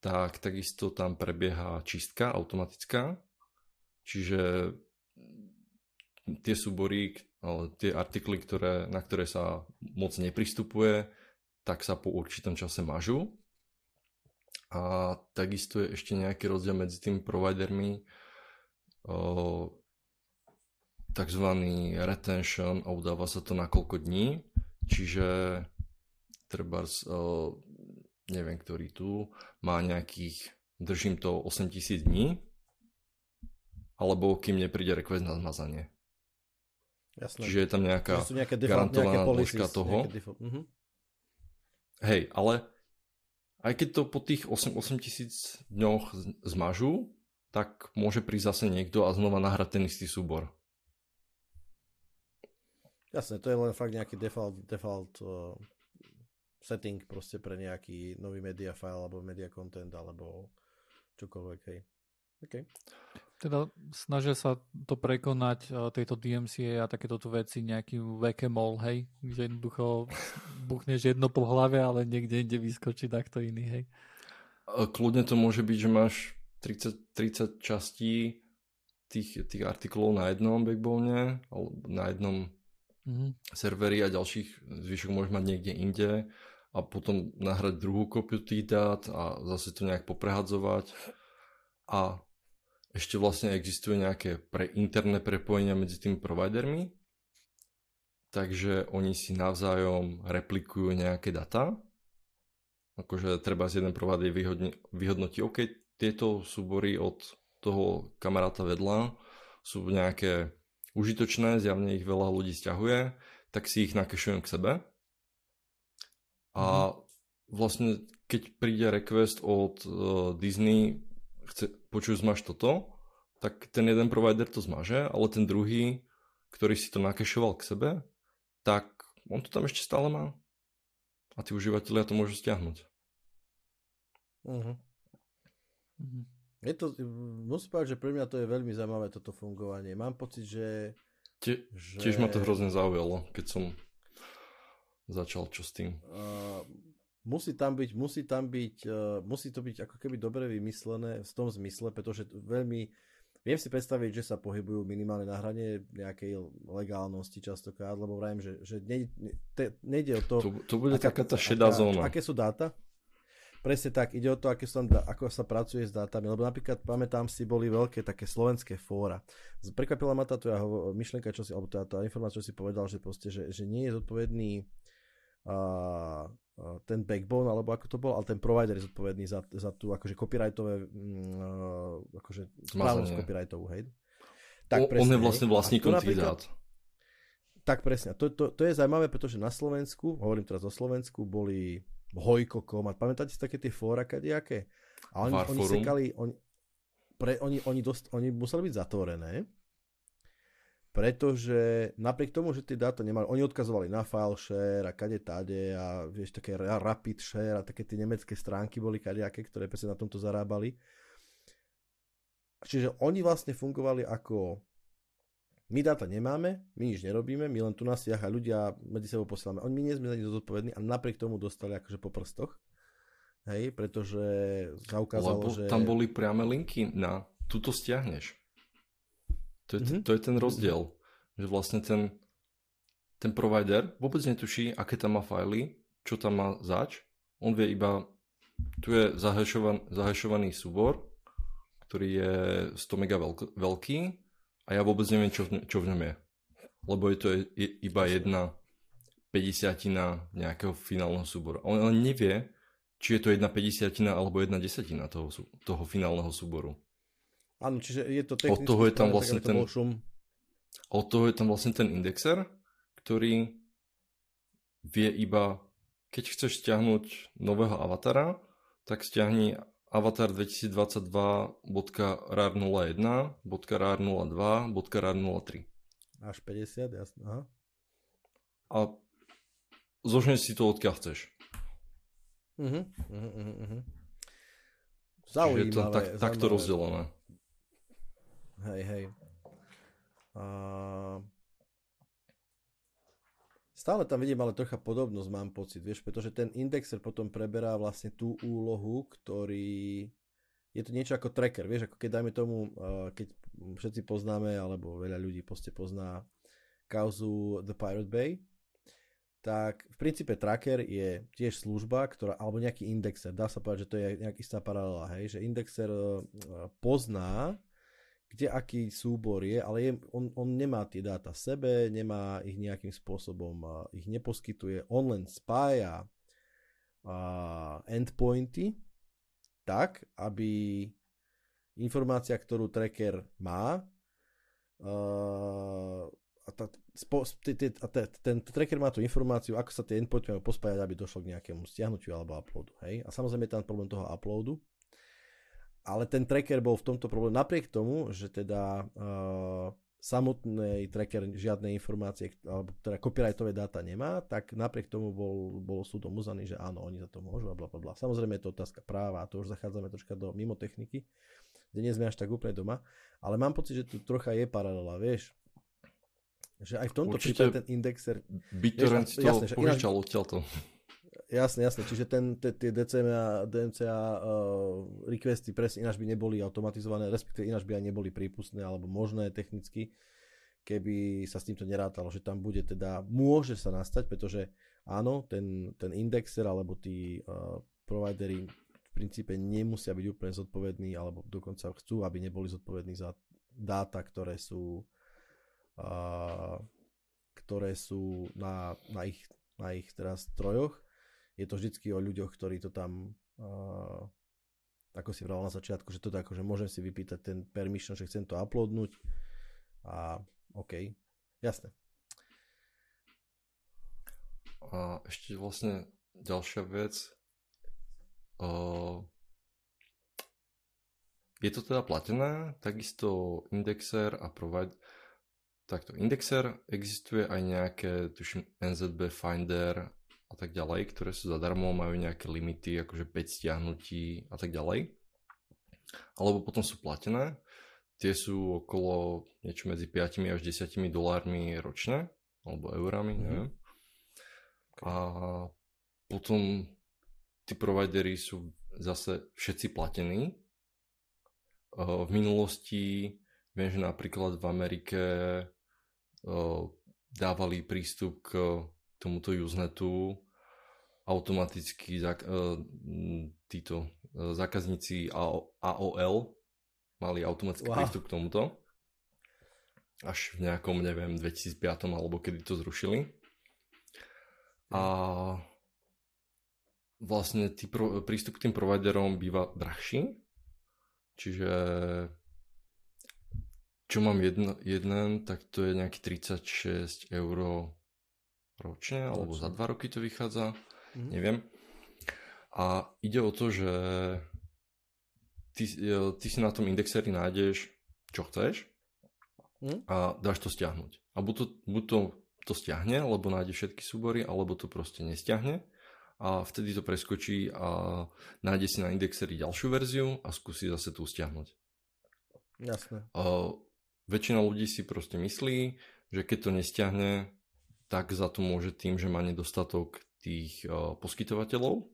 D: tak takisto tam prebieha čistka automatická, čiže tie súbory, tie artikly, ktoré, na ktoré sa moc nepristupuje, tak sa po určitom čase mažu a takisto je ešte nejaký rozdiel medzi tými providermi, takzvaný retention a udáva sa to na koľko dní, čiže treba, neviem, ktorý tu má nejakých, držím to 8000 dní, alebo kým nepríde request na zmazanie.
B: Jasné.
D: Čiže je tam nejaká nejaké default, garantovaná dĺžka toho. Uh-huh. Hej, ale aj keď to po tých 8, 8 tisíc dňoch zmažú, tak môže prísť zase niekto a znova nahrať ten istý súbor.
B: Jasne, to je len fakt nejaký default, default uh, setting proste pre nejaký nový media file alebo media content alebo čokoľvek, hej. Okay.
C: Teda snažia sa to prekonať, e, tejto DMCA a takéto veci nejakým whack-a-mole, hej? Že jednoducho buchneš jedno po hlave, ale niekde inde vyskočí takto iný, hej?
D: Kľudne to môže byť, že máš 30, 30 častí tých, tých artiklov na jednom backbone, alebo na jednom mm-hmm. serveri a ďalších zvyšok môžeš mať niekde inde a potom nahrať druhú kopiu tých dát a zase to nejak poprehadzovať a ešte vlastne existuje nejaké pre interné prepojenia medzi tými providermi, takže oni si navzájom replikujú nejaké data. Akože treba z jeden provider vyhodnotí, OK, tieto súbory od toho kamaráta vedľa sú nejaké užitočné, zjavne ich veľa ľudí stiahuje, tak si ich nakešujem k sebe. A mhm. vlastne keď príde request od uh, Disney chce, počuj, zmaž toto, tak ten jeden provider to zmaže, ale ten druhý, ktorý si to nakešoval k sebe, tak on to tam ešte stále má. A tí užívateľia to môžu stiahnuť.
B: Uh-huh. Uh-huh. Je to, musím povedať, že pre mňa to je veľmi zaujímavé toto fungovanie. Mám pocit, že...
D: Tie, že... Tiež ma to hrozne zaujalo, keď som začal čo s tým.
B: Uh, musí tam byť, musí tam byť, uh, musí to byť ako keby dobre vymyslené v tom zmysle, pretože veľmi, viem si predstaviť, že sa pohybujú minimálne na hrane nejakej legálnosti častokrát, lebo vrajím, že, že nejde, te, nejde o to...
D: To, to bude aká, taká tá šedá aká, zóna.
B: Aké sú dáta? Presne tak, ide o to, aké sú tam, ako sa pracuje s dátami, lebo napríklad pamätám si, boli veľké také slovenské fóra. Prekvapila ma tá tvoja myšlienka, čo si, alebo tá, tá informácia, čo si povedal, že, proste, že, že nie je zodpovedný uh, ten backbone, alebo ako to bol, ale ten provider je zodpovedný za, za tú akože copyrightové mm, akože správnosť copyrightovú, hej?
D: Tak, presne, on je vlastne vlastníkom tých dát.
B: Tak presne. To, to, to je zaujímavé, pretože na Slovensku, hovorím teraz o Slovensku, boli Hojkokom a pamätáte si také tie fóra kadejaké? A oni, oni sekali, oni, pre, oni, oni, dost, oni museli byť zatvorené, pretože napriek tomu, že tie dáta nemali, oni odkazovali na file share a kade tade a vieš, také rapid share a také tie nemecké stránky boli kadejaké, ktoré presne na tomto zarábali. Čiže oni vlastne fungovali ako my dáta nemáme, my nič nerobíme, my len tu na siach a ľudia medzi sebou posielame. Oni my nie sme za nič zodpovední a napriek tomu dostali akože po prstoch. Hej, pretože sa ukázalo,
D: Lebo
B: že...
D: tam boli priame linky na tuto stiahneš. To je, mm-hmm. to je ten rozdiel, že vlastne ten, ten provider vôbec netuší, aké tam má fajly, čo tam má zač. On vie iba, tu je zahešovan, zahešovaný súbor, ktorý je 100 mega veľký a ja vôbec neviem, čo v, čo v ňom je. Lebo je to je, iba jedna 50 nejakého finálneho súboru. On len nevie, či je to jedna 50 alebo jedna desatina toho, toho finálneho súboru.
B: Áno, čiže je to
D: technicky... Od toho je tam vlastne ten... Šum. Od toho je tam vlastne ten indexer, ktorý vie iba, keď chceš stiahnuť nového avatara, tak stiahni avatar 2022.rar01.rar02.rar03.
B: Až 50, jasné. Aha.
D: A zožne si to odkiaľ chceš.
B: Uh-huh, uh-huh, uh-huh. Zaujímavé.
D: Je to tak, takto rozdelené.
B: Hej, hej. Uh... Stále tam vidím ale trocha podobnosť, mám pocit, vieš, pretože ten indexer potom preberá vlastne tú úlohu, ktorý je to niečo ako tracker, vieš, ako keď dajme tomu, keď všetci poznáme, alebo veľa ľudí poste pozná kauzu The Pirate Bay, tak v princípe tracker je tiež služba, ktorá, alebo nejaký indexer, dá sa povedať, že to je nejaká istá paralela, hej, že indexer pozná kde aký súbor je, ale je, on, on nemá tie dáta sebe, nemá ich nejakým spôsobom, ich neposkytuje, on len spája uh, endpointy tak, aby informácia, ktorú tracker má, uh, a, ta, spo, t, t, a t, ten tracker má tú informáciu, ako sa tie endpointy majú pospájať, aby došlo k nejakému stiahnutiu alebo uploadu. Hej? A samozrejme je tam problém toho uploadu, ale ten tracker bol v tomto problém napriek tomu, že teda uh, samotný tracker žiadne informácie, alebo teda copyrightové dáta nemá, tak napriek tomu bol, bol súdom uznaný, že áno, oni za to môžu a bla, bla, bla. Samozrejme je to otázka práva a to už zachádzame troška do mimo techniky, kde nie sme až tak úplne doma, ale mám pocit, že tu trocha je paralela, vieš, že aj v tomto prípade ten indexer...
D: BitTorrent to jasne, požičal odtiaľto.
B: Jasne, jasne. Čiže ten, tie DCMA, DMCA uh, requesty presne ináč by neboli automatizované, respektíve ináč by aj neboli prípustné alebo možné technicky, keby sa s týmto nerátalo, že tam bude teda, môže sa nastať, pretože áno, ten, ten indexer alebo tí uh, providery v princípe nemusia byť úplne zodpovední, alebo dokonca chcú, aby neboli zodpovední za dáta, ktoré sú uh, ktoré sú na, na ich, na ich teraz strojoch je to vždycky o ľuďoch, ktorí to tam ako si vravel na začiatku, že to tak, že môžem si vypýtať ten permission, že chcem to uploadnúť a OK, jasné.
D: A ešte vlastne ďalšia vec. Uh, je to teda platené, takisto indexer a provide Takto, indexer existuje aj nejaké, tuším, NZB Finder a tak ďalej, ktoré sú zadarmo, majú nejaké limity, akože 5 stiahnutí a tak ďalej. Alebo potom sú platené, tie sú okolo niečo medzi 5 až 10 dolármi ročne, alebo eurami, mm-hmm. neviem. A potom tí providery sú zase všetci platení. V minulosti viem, že napríklad v Amerike dávali prístup k tomuto Usenetu automaticky zak- uh, títo uh, zákazníci AOL mali automatický wow. prístup k tomuto. Až v nejakom, neviem, 2005 alebo kedy to zrušili. A vlastne tý pro, prístup k tým providerom býva drahší. Čiže čo mám jedno, jeden, tak to je nejaký 36 eur ročne, alebo za dva roky to vychádza, mm-hmm. neviem. A ide o to, že ty, ty si na tom indexeri nájdeš, čo chceš hm? a dáš to stiahnuť. A buď to, buď to, to stiahne, lebo nájde všetky súbory, alebo to proste nestiahne a vtedy to preskočí a nájde si na indexeri ďalšiu verziu a skúsi zase tu stiahnuť.
B: Jasné.
D: A väčšina ľudí si proste myslí, že keď to nestiahne, tak za to môže tým, že má nedostatok tých uh, poskytovateľov.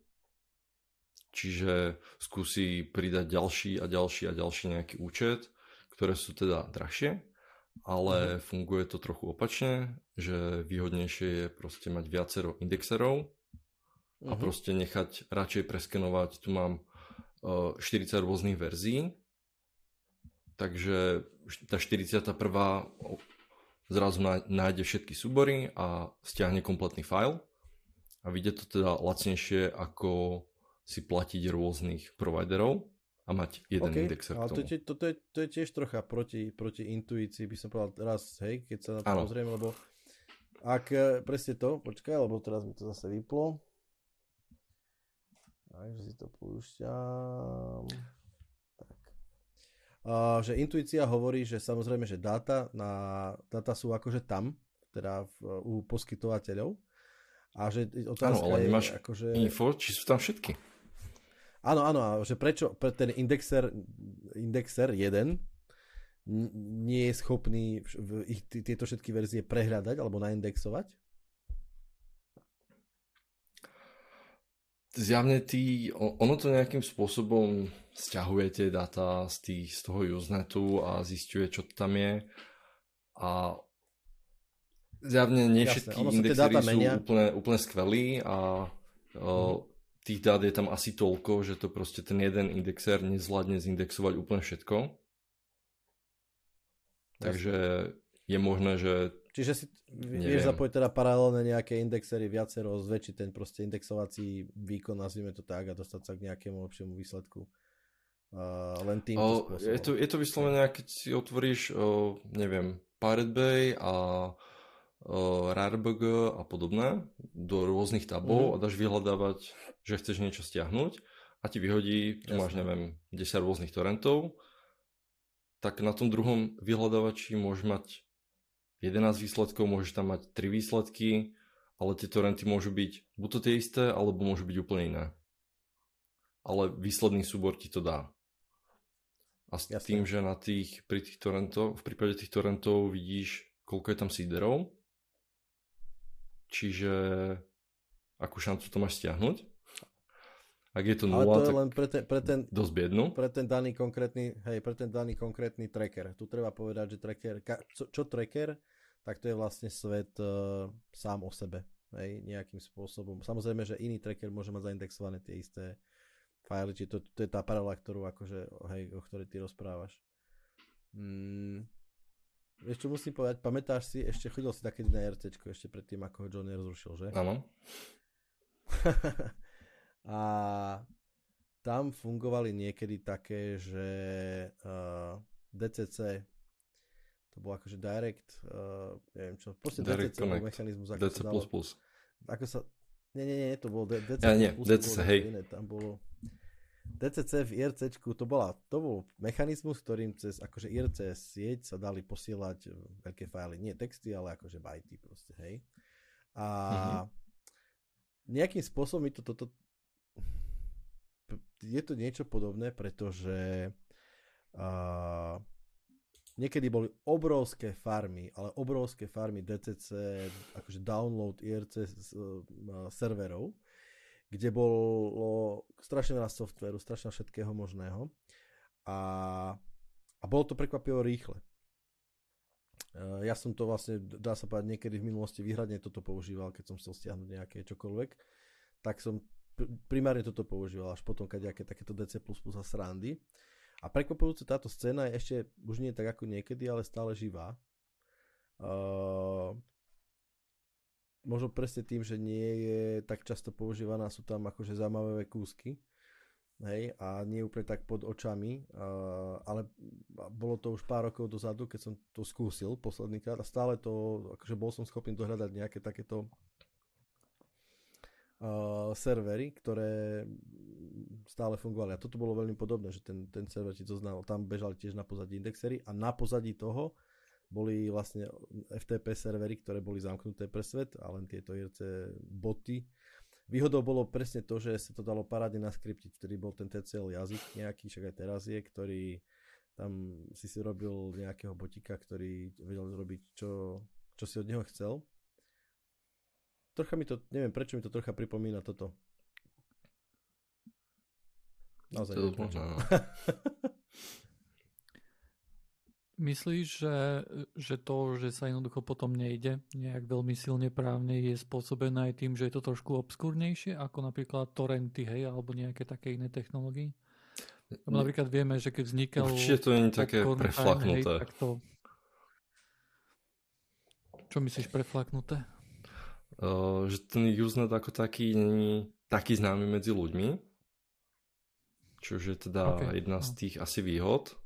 D: Čiže skúsi pridať ďalší a ďalší a ďalší nejaký účet, ktoré sú teda drahšie, ale uh-huh. funguje to trochu opačne, že výhodnejšie je proste mať viacero indexerov uh-huh. a mhm. proste nechať radšej preskenovať. Tu mám uh, 40 rôznych verzií, takže tá 41 zrazu nájde všetky súbory a stiahne kompletný file a vyjde to teda lacnejšie ako si platiť rôznych providerov a mať jeden okay, indexer
B: ale to je, toto je, to je tiež trocha proti, proti intuícii, by som povedal raz, hej, keď sa na to pozrieme, lebo ak e, presne to, počkaj, lebo teraz mi to zase vyplo. Takže si to púšťam. Že intuícia hovorí, že samozrejme, že dáta, na, dáta sú akože tam, teda v, u poskytovateľov. A že
D: otázka Áno, ale nemáš je, akože... info, či sú tam všetky.
B: Áno, áno, že prečo pre ten indexer, indexer 1 nie je schopný ich, tieto všetky verzie prehľadať alebo naindexovať?
D: Zjavne ty, ono to nejakým spôsobom stiahuje tie data z, tých, z toho Usenetu a zistuje, čo tam je. A zjavne nie všetky indexery sú úplne, úplne skvelí a mm tých dát je tam asi toľko, že to proste ten jeden indexer nezvládne zindexovať úplne všetko. Takže je možné, že...
B: Čiže si vieš zapojiť teda paralelne nejaké indexery viacero, zväčšiť ten proste indexovací výkon, nazvime to tak, a dostať sa k nejakému lepšiemu výsledku. Uh, len tým
D: o, je, to, je to vyslovene, keď si otvoríš, o, neviem, Pirate Bay a RARBG a podobné do rôznych tabov mm. a dáš vyhľadávať, že chceš niečo stiahnuť a ti vyhodí, tu Jasne. máš neviem, 10 rôznych torrentov, tak na tom druhom vyhľadávači môžeš mať 11 výsledkov, môžeš tam mať 3 výsledky, ale tie torrenty môžu byť buď to tie isté, alebo môžu byť úplne iné. Ale výsledný súbor ti to dá. A s Jasne. tým, že na tých, pri tých torrentov, v prípade tých torrentov vidíš, koľko je tam seederov, Čiže akú šancu to máš stiahnuť? Ak je to nula, Ale to je len pre ten, pre ten, dosť biednu.
B: Pre ten daný konkrétny, hej, pre ten daný konkrétny tracker. Tu treba povedať, že tracker, čo, čo tracker, tak to je vlastne svet uh, sám o sebe. Hej, nejakým spôsobom. Samozrejme, že iný tracker môže mať zaindexované tie isté file, čiže to, to je tá paralela, ktorú akože, hej, o ktorej ty rozprávaš. Mm, Vieš čo musím povedať, pamätáš si, ešte chodil si takedy na RC, ešte predtým, ako ho Johnny rozrušil, že?
D: Áno.
B: a tam fungovali niekedy také, že uh, DCC to bolo akože direct, uh, neviem čo, proste direct DCC bol mechanizmus,
D: ako DC++. sa dalo,
B: ako sa, nie, nie, nie, to bolo DCC++,
D: ja, nie, DCC, hej.
B: Iné, tam bolo, DCC v IRC to, bola, to bol mechanizmus, ktorým cez akože IRC sieť sa dali posielať e, veľké fáily, nie texty, ale akože bajty proste, hej. A mm-hmm. nejakým spôsobom mi to toto je to niečo podobné, pretože uh, niekedy boli obrovské farmy, ale obrovské farmy DCC, akože download IRC z, uh, serverov, kde bolo strašne veľa softveru, strašne všetkého možného a, a bolo to prekvapivo rýchle. Ja som to vlastne, dá sa povedať, niekedy v minulosti výhradne toto používal, keď som chcel stiahnuť nejaké čokoľvek, tak som primárne toto používal, až potom nejaké takéto DC++ a srandy. A prekvapujúce táto scéna je ešte, už nie tak ako niekedy, ale stále živá. Uh, možno presne tým, že nie je tak často používaná, sú tam akože zaujímavé kúsky. Hej, a nie úplne tak pod očami, uh, ale bolo to už pár rokov dozadu, keď som to skúsil posledný krát a stále to, akože bol som schopný dohľadať nejaké takéto uh, servery, ktoré stále fungovali. A toto bolo veľmi podobné, že ten, ten server ti to znal. Tam bežali tiež na pozadí indexery a na pozadí toho boli vlastne FTP servery, ktoré boli zamknuté pre svet a len tieto IRC boty. Výhodou bolo presne to, že sa to dalo parádne naskriptiť, vtedy bol ten TCL jazyk nejaký, však aj teraz je, ktorý tam si si robil nejakého botika, ktorý vedel zrobiť, čo, čo si od neho chcel. Trocha mi to, neviem prečo mi to trocha pripomína toto. Naozaj
D: To
B: neviem
D: možno, no.
C: Myslíš, že, že to, že sa jednoducho potom nejde nejak veľmi silne právne, je spôsobené aj tým, že je to trošku obskúrnejšie, ako napríklad torrenty, hej, alebo nejaké také iné technológie? Lebo napríklad vieme, že keď vznikal
D: Určite to nie je také preflaknuté.
C: Hej, tak to... Čo myslíš preflaknuté?
D: Že ten Usenet ako taký není taký známy medzi ľuďmi, čo je teda
C: Ok,
D: jedna z
C: no.
D: tých asi výhod,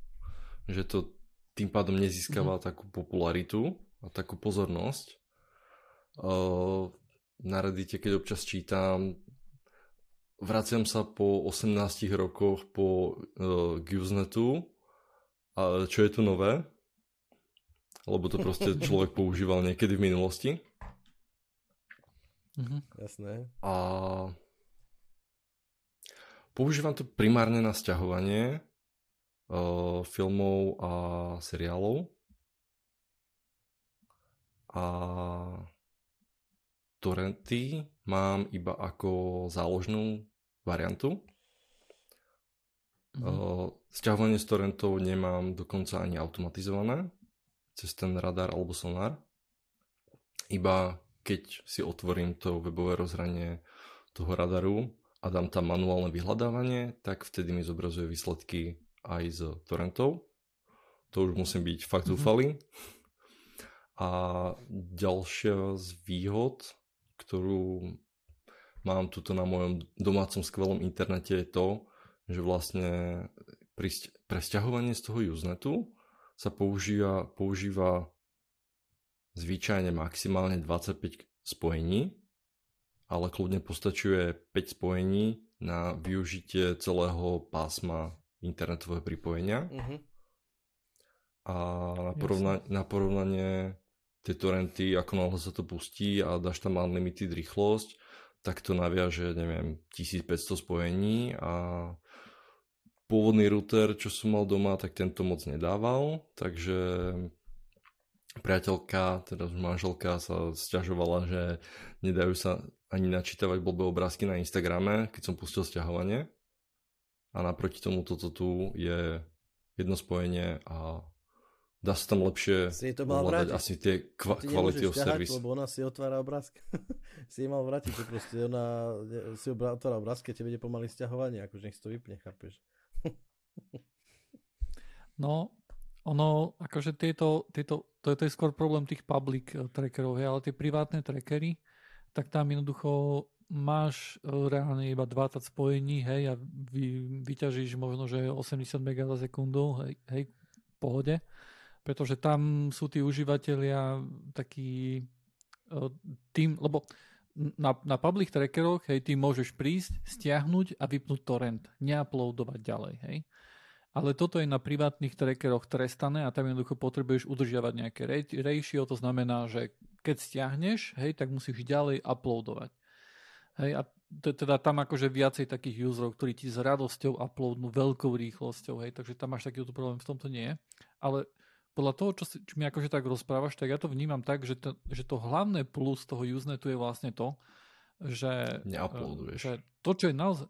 D: že to tým pádom nezískava
C: Mhm.
D: takú popularitu a takú pozornosť. Na Reddite, keď občas čítam, vraciam sa po 18 rokoch po uh, Usenetu a čo je tu nové? Lebo to proste človek používal niekedy v minulosti.
C: Mhm.
B: Jasné.
D: A používam to primárne na sťahovanie uh, filmov a seriálov. A torrenty mám iba ako záložnú variantu.
C: Mhm.
D: Uh, sťahovanie z torrentov nemám dokonca ani automatizované cez ten radar alebo sonar. Iba keď si otvorím to webové rozhranie toho radaru a dám tam manuálne vyhľadávanie, tak vtedy mi zobrazuje výsledky aj z torrentov. To už musím byť fakt
C: Mhm.
D: zúfalý. A ďalšia z výhod, ktorú mám tuto na mojom domácom skvelom internete je to, že vlastne pri sť- pre sťahovanie z toho Usenetu sa používa, používa zvyčajne maximálne 25 spojení, ale kľudne postačuje 5 spojení na využitie celého pásma internetového pripojenia.
B: Uh-huh.
D: A na, porovna- na porovnanie tie torrenty, ako náhle sa to pustí a dáš tam unlimited rýchlosť, tak to naviaže, neviem, 1500 spojení a pôvodný router, čo som mal doma, tak tento moc nedával, takže priateľka, teda manželka sa sťažovala, že nedajú sa ani načítavať blbé obrázky na Instagrame, keď som pustil sťahovanie. A naproti tomu toto tu je jedno spojenie a dá sa tam lepšie
B: Si to mal
D: ovládať
B: vrátiť.
D: asi tie kva-
B: Ty
D: quality of
B: ťahať,
D: service.
B: lebo ona si otvára obrázky. si mal vrátiť, že proste ona ne- si otvára obrázky a tebe ide pomaly sťahovanie, akože nech si to vypne, chápeš?
C: No, ono, akože tieto, tieto to, je, to je skôr problém tých public eh, trackerov, hej, ale tie privátne trackery, tak tam jednoducho máš eh, reálne iba 20 spojení, hej, a vy, vyťažíš možno, že 80 MB za sekundu, hej, hej, v pohode, pretože tam sú tí užívateľia takí eh, tým, lebo na, na public trackeroch, hej, ty môžeš prísť, stiahnuť a vypnúť torrent, neuploadovať ďalej, hej. Ale toto je na privátnych trackeroch trestané a tam jednoducho potrebuješ udržiavať nejaké ratio, to znamená, že keď stiahneš, hej, tak musíš ďalej uploadovať. Hej, a teda tam akože viacej takých userov, ktorí ti s radosťou uploadnú veľkou rýchlosťou, hej, takže tam máš takýto problém, v tomto nie. Ale podľa toho, čo, si, čo mi akože tak rozprávaš, tak ja to vnímam tak, že to, že to hlavné plus toho Usenetu je vlastne to, že, že to, čo je naozaj,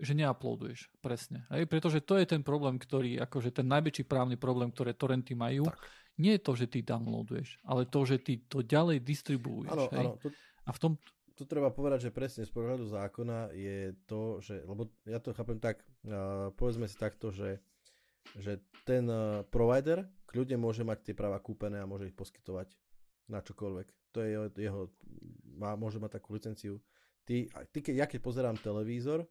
C: že neuploaduješ, presne. Hej? Pretože to je ten problém, ktorý, akože ten najväčší právny problém, ktoré torrenty majú,
D: Tak.
C: nie je to, že ty downloaduješ, ale to, že ty to ďalej distribuuješ.
B: Áno, áno, tu,
C: A v tom,
B: tu treba povedať, že presne z pohľadu zákona je to, že, lebo ja to chápem tak, uh, povedzme si takto, že, že ten uh, provider kľudne môže mať tie práva kúpené a môže ich poskytovať na čokoľvek. To je jeho, jeho má, môže mať takú licenciu. Ty, ty keď, ja keď pozerám televízor,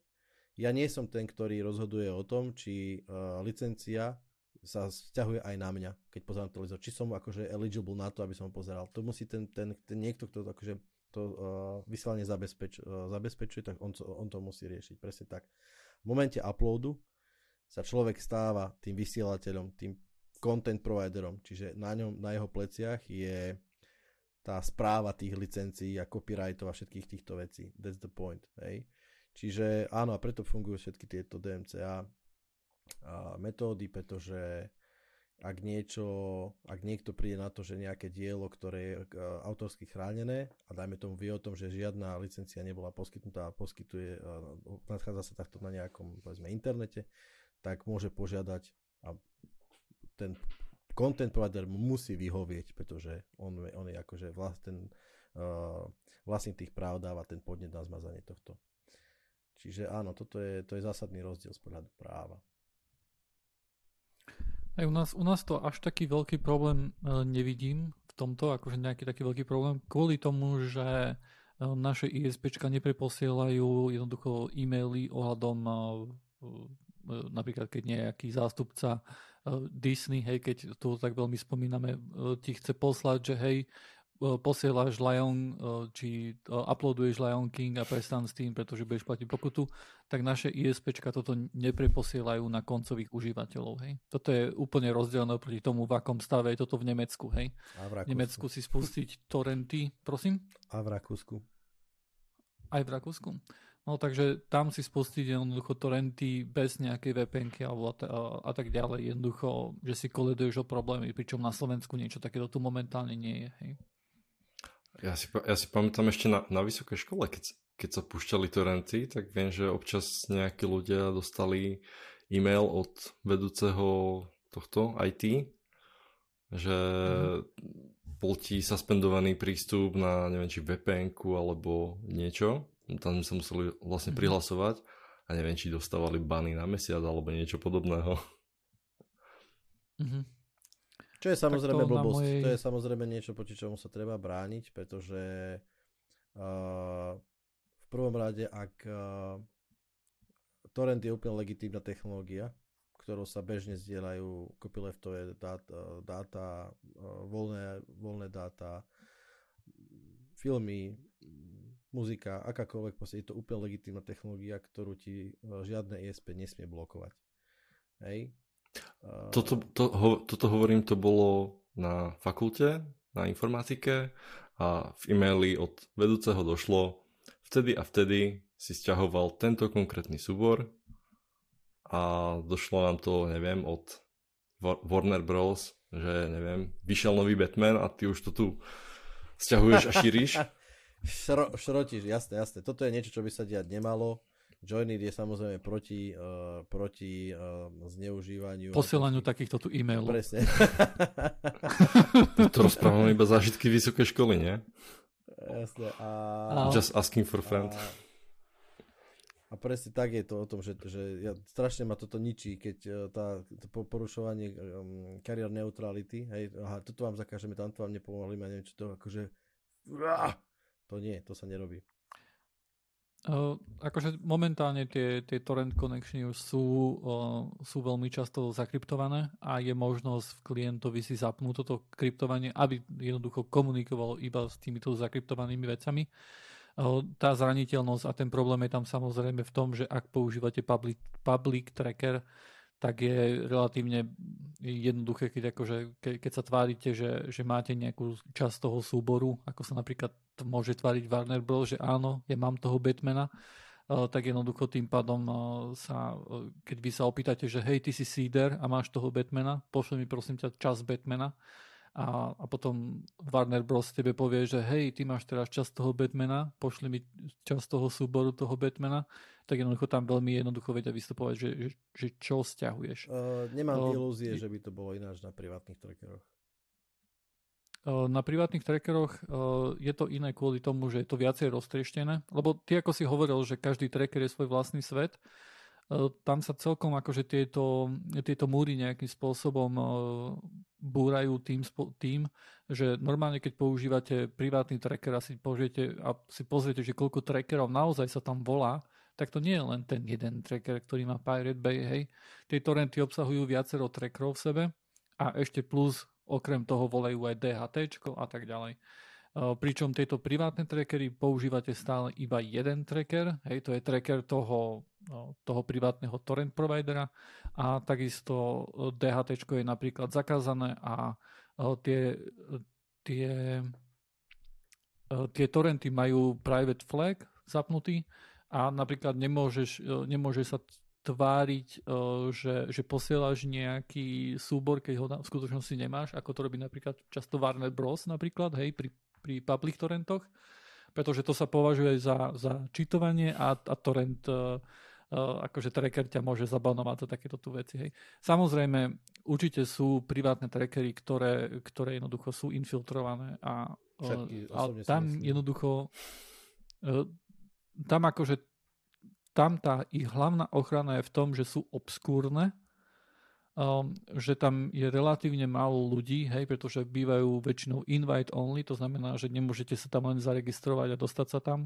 B: ja nie som ten, ktorý rozhoduje o tom, či uh, licencia sa vzťahuje aj na mňa, keď pozerám televízor. Či som akože eligible na to, aby som pozeral. To musí ten, ten, ten niekto, kto akože to uh, vysielanie zabezpeč, uh, zabezpečuje, tak on, on to musí riešiť. Presne tak. V momente uploadu sa človek stáva tým vysielateľom, tým content providerom, čiže na, ňom, na jeho pleciach je tá správa tých licencií a copyrightov a všetkých týchto vecí. That's the point. Hej. Čiže áno, a preto fungujú všetky tieto DMCA a metódy, pretože ak niečo, ak niekto príde na to, že nejaké dielo, ktoré je uh, autorsky chránené a dajme tomu vie o tom, že žiadna licencia nebola poskytnutá a poskytuje, uh, nadchádza sa takto na nejakom povedzme, internete, tak môže požiadať a ten content provider musí vyhovieť, pretože on, on je akože vlast, ten uh, vlastník tých práv dáva ten podnet na zmazanie tohto. Čiže áno, toto je, to je zásadný rozdiel z pohľadu práva.
C: Aj u nás, u nás to až taký veľký problém e, nevidím v tomto, akože nejaký taký veľký problém, kvôli tomu, že e, naše ISPčka nepreposielajú jednoducho e-maily ohľadom e, napríklad keď nejaký zástupca Disney, hej, keď tu tak veľmi spomíname, ti chce poslať, že hej, E, posielaš Lion, e, či e, uploaduješ Lion King a prestan s tým, pretože budeš platiť pokutu, tak naše ISPčka toto nepreposielajú na koncových užívateľov. Hej. Toto je úplne rozdielne proti tomu, v akom stave je toto v Nemecku. Hej. A v, v Nemecku si spustiť torrenty, prosím?
B: A v Rakúsku.
C: Aj v Rakúsku. No takže tam si spustiť jednoducho torrenty bez nejakej vpn alebo a, a, a tak ďalej. Jednoducho, že si koleduješ o problémy, pričom na Slovensku niečo takéto tu momentálne nie je. Hej.
D: Ja si, ja si pamätám ešte na, na vysokej škole, keď, keď sa púšťali torrenty, tak viem, že občas nejakí ľudia dostali e-mail od vedúceho tohto IT, že mm. bol ti suspendovaný prístup na neviem, či vpn alebo niečo. Tam sa museli vlastne mm. prihlasovať a neviem, či dostávali bany na mesiac alebo niečo podobného.
B: Mm-hmm. Čo je samozrejme blbosť. Mojej... To je samozrejme niečo, proti čomu sa treba brániť, pretože uh, v prvom rade, ak uh, torrent je úplne legitímna technológia, ktorou sa bežne zdieľajú copyleftové dáta, dáta uh, voľné, voľné dáta, filmy, muzika, akákoľvek, proste je to úplne legitímna technológia, ktorú ti žiadne ESP nesmie blokovať. Hej?
D: Toto, to, ho, toto hovorím, to bolo na fakulte, na informatike a v e-maili od vedúceho došlo vtedy a vtedy si stiahoval tento konkrétny súbor a došlo nám to, neviem, od Warner Bros., že neviem, vyšiel nový Batman a ty už to tu stiahuješ a šíriš.
B: Šro, šrotíš, jasné, jasné. Toto je niečo, čo by sa diať nemalo. Joinit je samozrejme proti, uh, proti uh, zneužívaniu.
C: Posielaniu takýchto tu e-mailov.
B: Presne.
D: to rozprávame iba zážitky vysokej školy, nie?
B: Jasne. A...
D: Just asking for friend. A...
B: A presne tak je to o tom, že, že ja, strašne ma toto ničí, keď uh, tá, to porušovanie um, career neutrality, hej, aha, toto vám zakážeme, tamto vám nepomohli, ja neviem, čo to akože, to nie, to sa nerobí.
C: Uh, akože momentálne tie, tie torrent connectiony sú, uh, sú veľmi často zakryptované a je možnosť v klientovi si zapnúť toto kryptovanie, aby jednoducho komunikovalo iba s týmito zakryptovanými vecami. Uh, tá zraniteľnosť a ten problém je tam samozrejme v tom, že ak používate public, public tracker, tak je relatívne jednoduché, keď, akože, ke, keď sa tvárite, že, že máte nejakú časť toho súboru, ako sa napríklad môže tváriť Warner Bros., že áno, ja mám toho Batmana, uh, tak jednoducho tým pádom uh, sa, uh, keď vy sa opýtate, že hej, ty si seeder a máš toho Batmana, pošli mi prosím ťa čas Batmana, a, a potom Warner Bros. tebe povie, že hej, ty máš teraz čas toho Batmana, pošli mi čas toho súboru toho Batmana, tak jednoducho tam veľmi jednoducho vedia vystupovať, že, že, že čo stiahuješ.
B: Uh, nemám uh, ilúzie, že by to bolo ináč na privátnych trackeroch.
C: Uh, na privátnych trackeroch uh, je to iné kvôli tomu, že je to viacej roztrieštené, lebo ty ako si hovoril, že každý tracker je svoj vlastný svet, uh, tam sa celkom akože tieto, tieto múry nejakým spôsobom búrajú tým, tým, že normálne keď používate privátny tracker a si, pozriete, a si pozriete, že koľko trackerov naozaj sa tam volá, tak to nie je len ten jeden tracker, ktorý má Pirate Bay, hej. Tie torrenty obsahujú viacero trackerov v sebe a ešte plus okrem toho volajú aj DHT a tak ďalej. Pričom tieto privátne trackery používate stále iba jeden tracker, hej, to je tracker toho toho privátneho torrent providera a takisto DHT je napríklad zakázané a tie, tie, tie torrenty majú private flag zapnutý a napríklad nemôžeš, nemôžeš sa tváriť, že, že posielaš nejaký súbor, keď ho v skutočnosti nemáš, ako to robí napríklad často Warner Bros. napríklad, hej, pri, pri public torrentoch, pretože to sa považuje za, za čítovanie a, a torrent uh, akože tracker ťa môže zabanovať za takéto tu veci. Hej. Samozrejme, určite sú privátne trackery, ktoré, ktoré jednoducho sú infiltrované a, uh, a tam jednoducho tam akože tam tá ich hlavná ochrana je v tom, že sú obskúrne, um, že tam je relatívne málo ľudí, hej, pretože bývajú väčšinou invite only, to znamená, že nemôžete sa tam len zaregistrovať a dostať sa tam.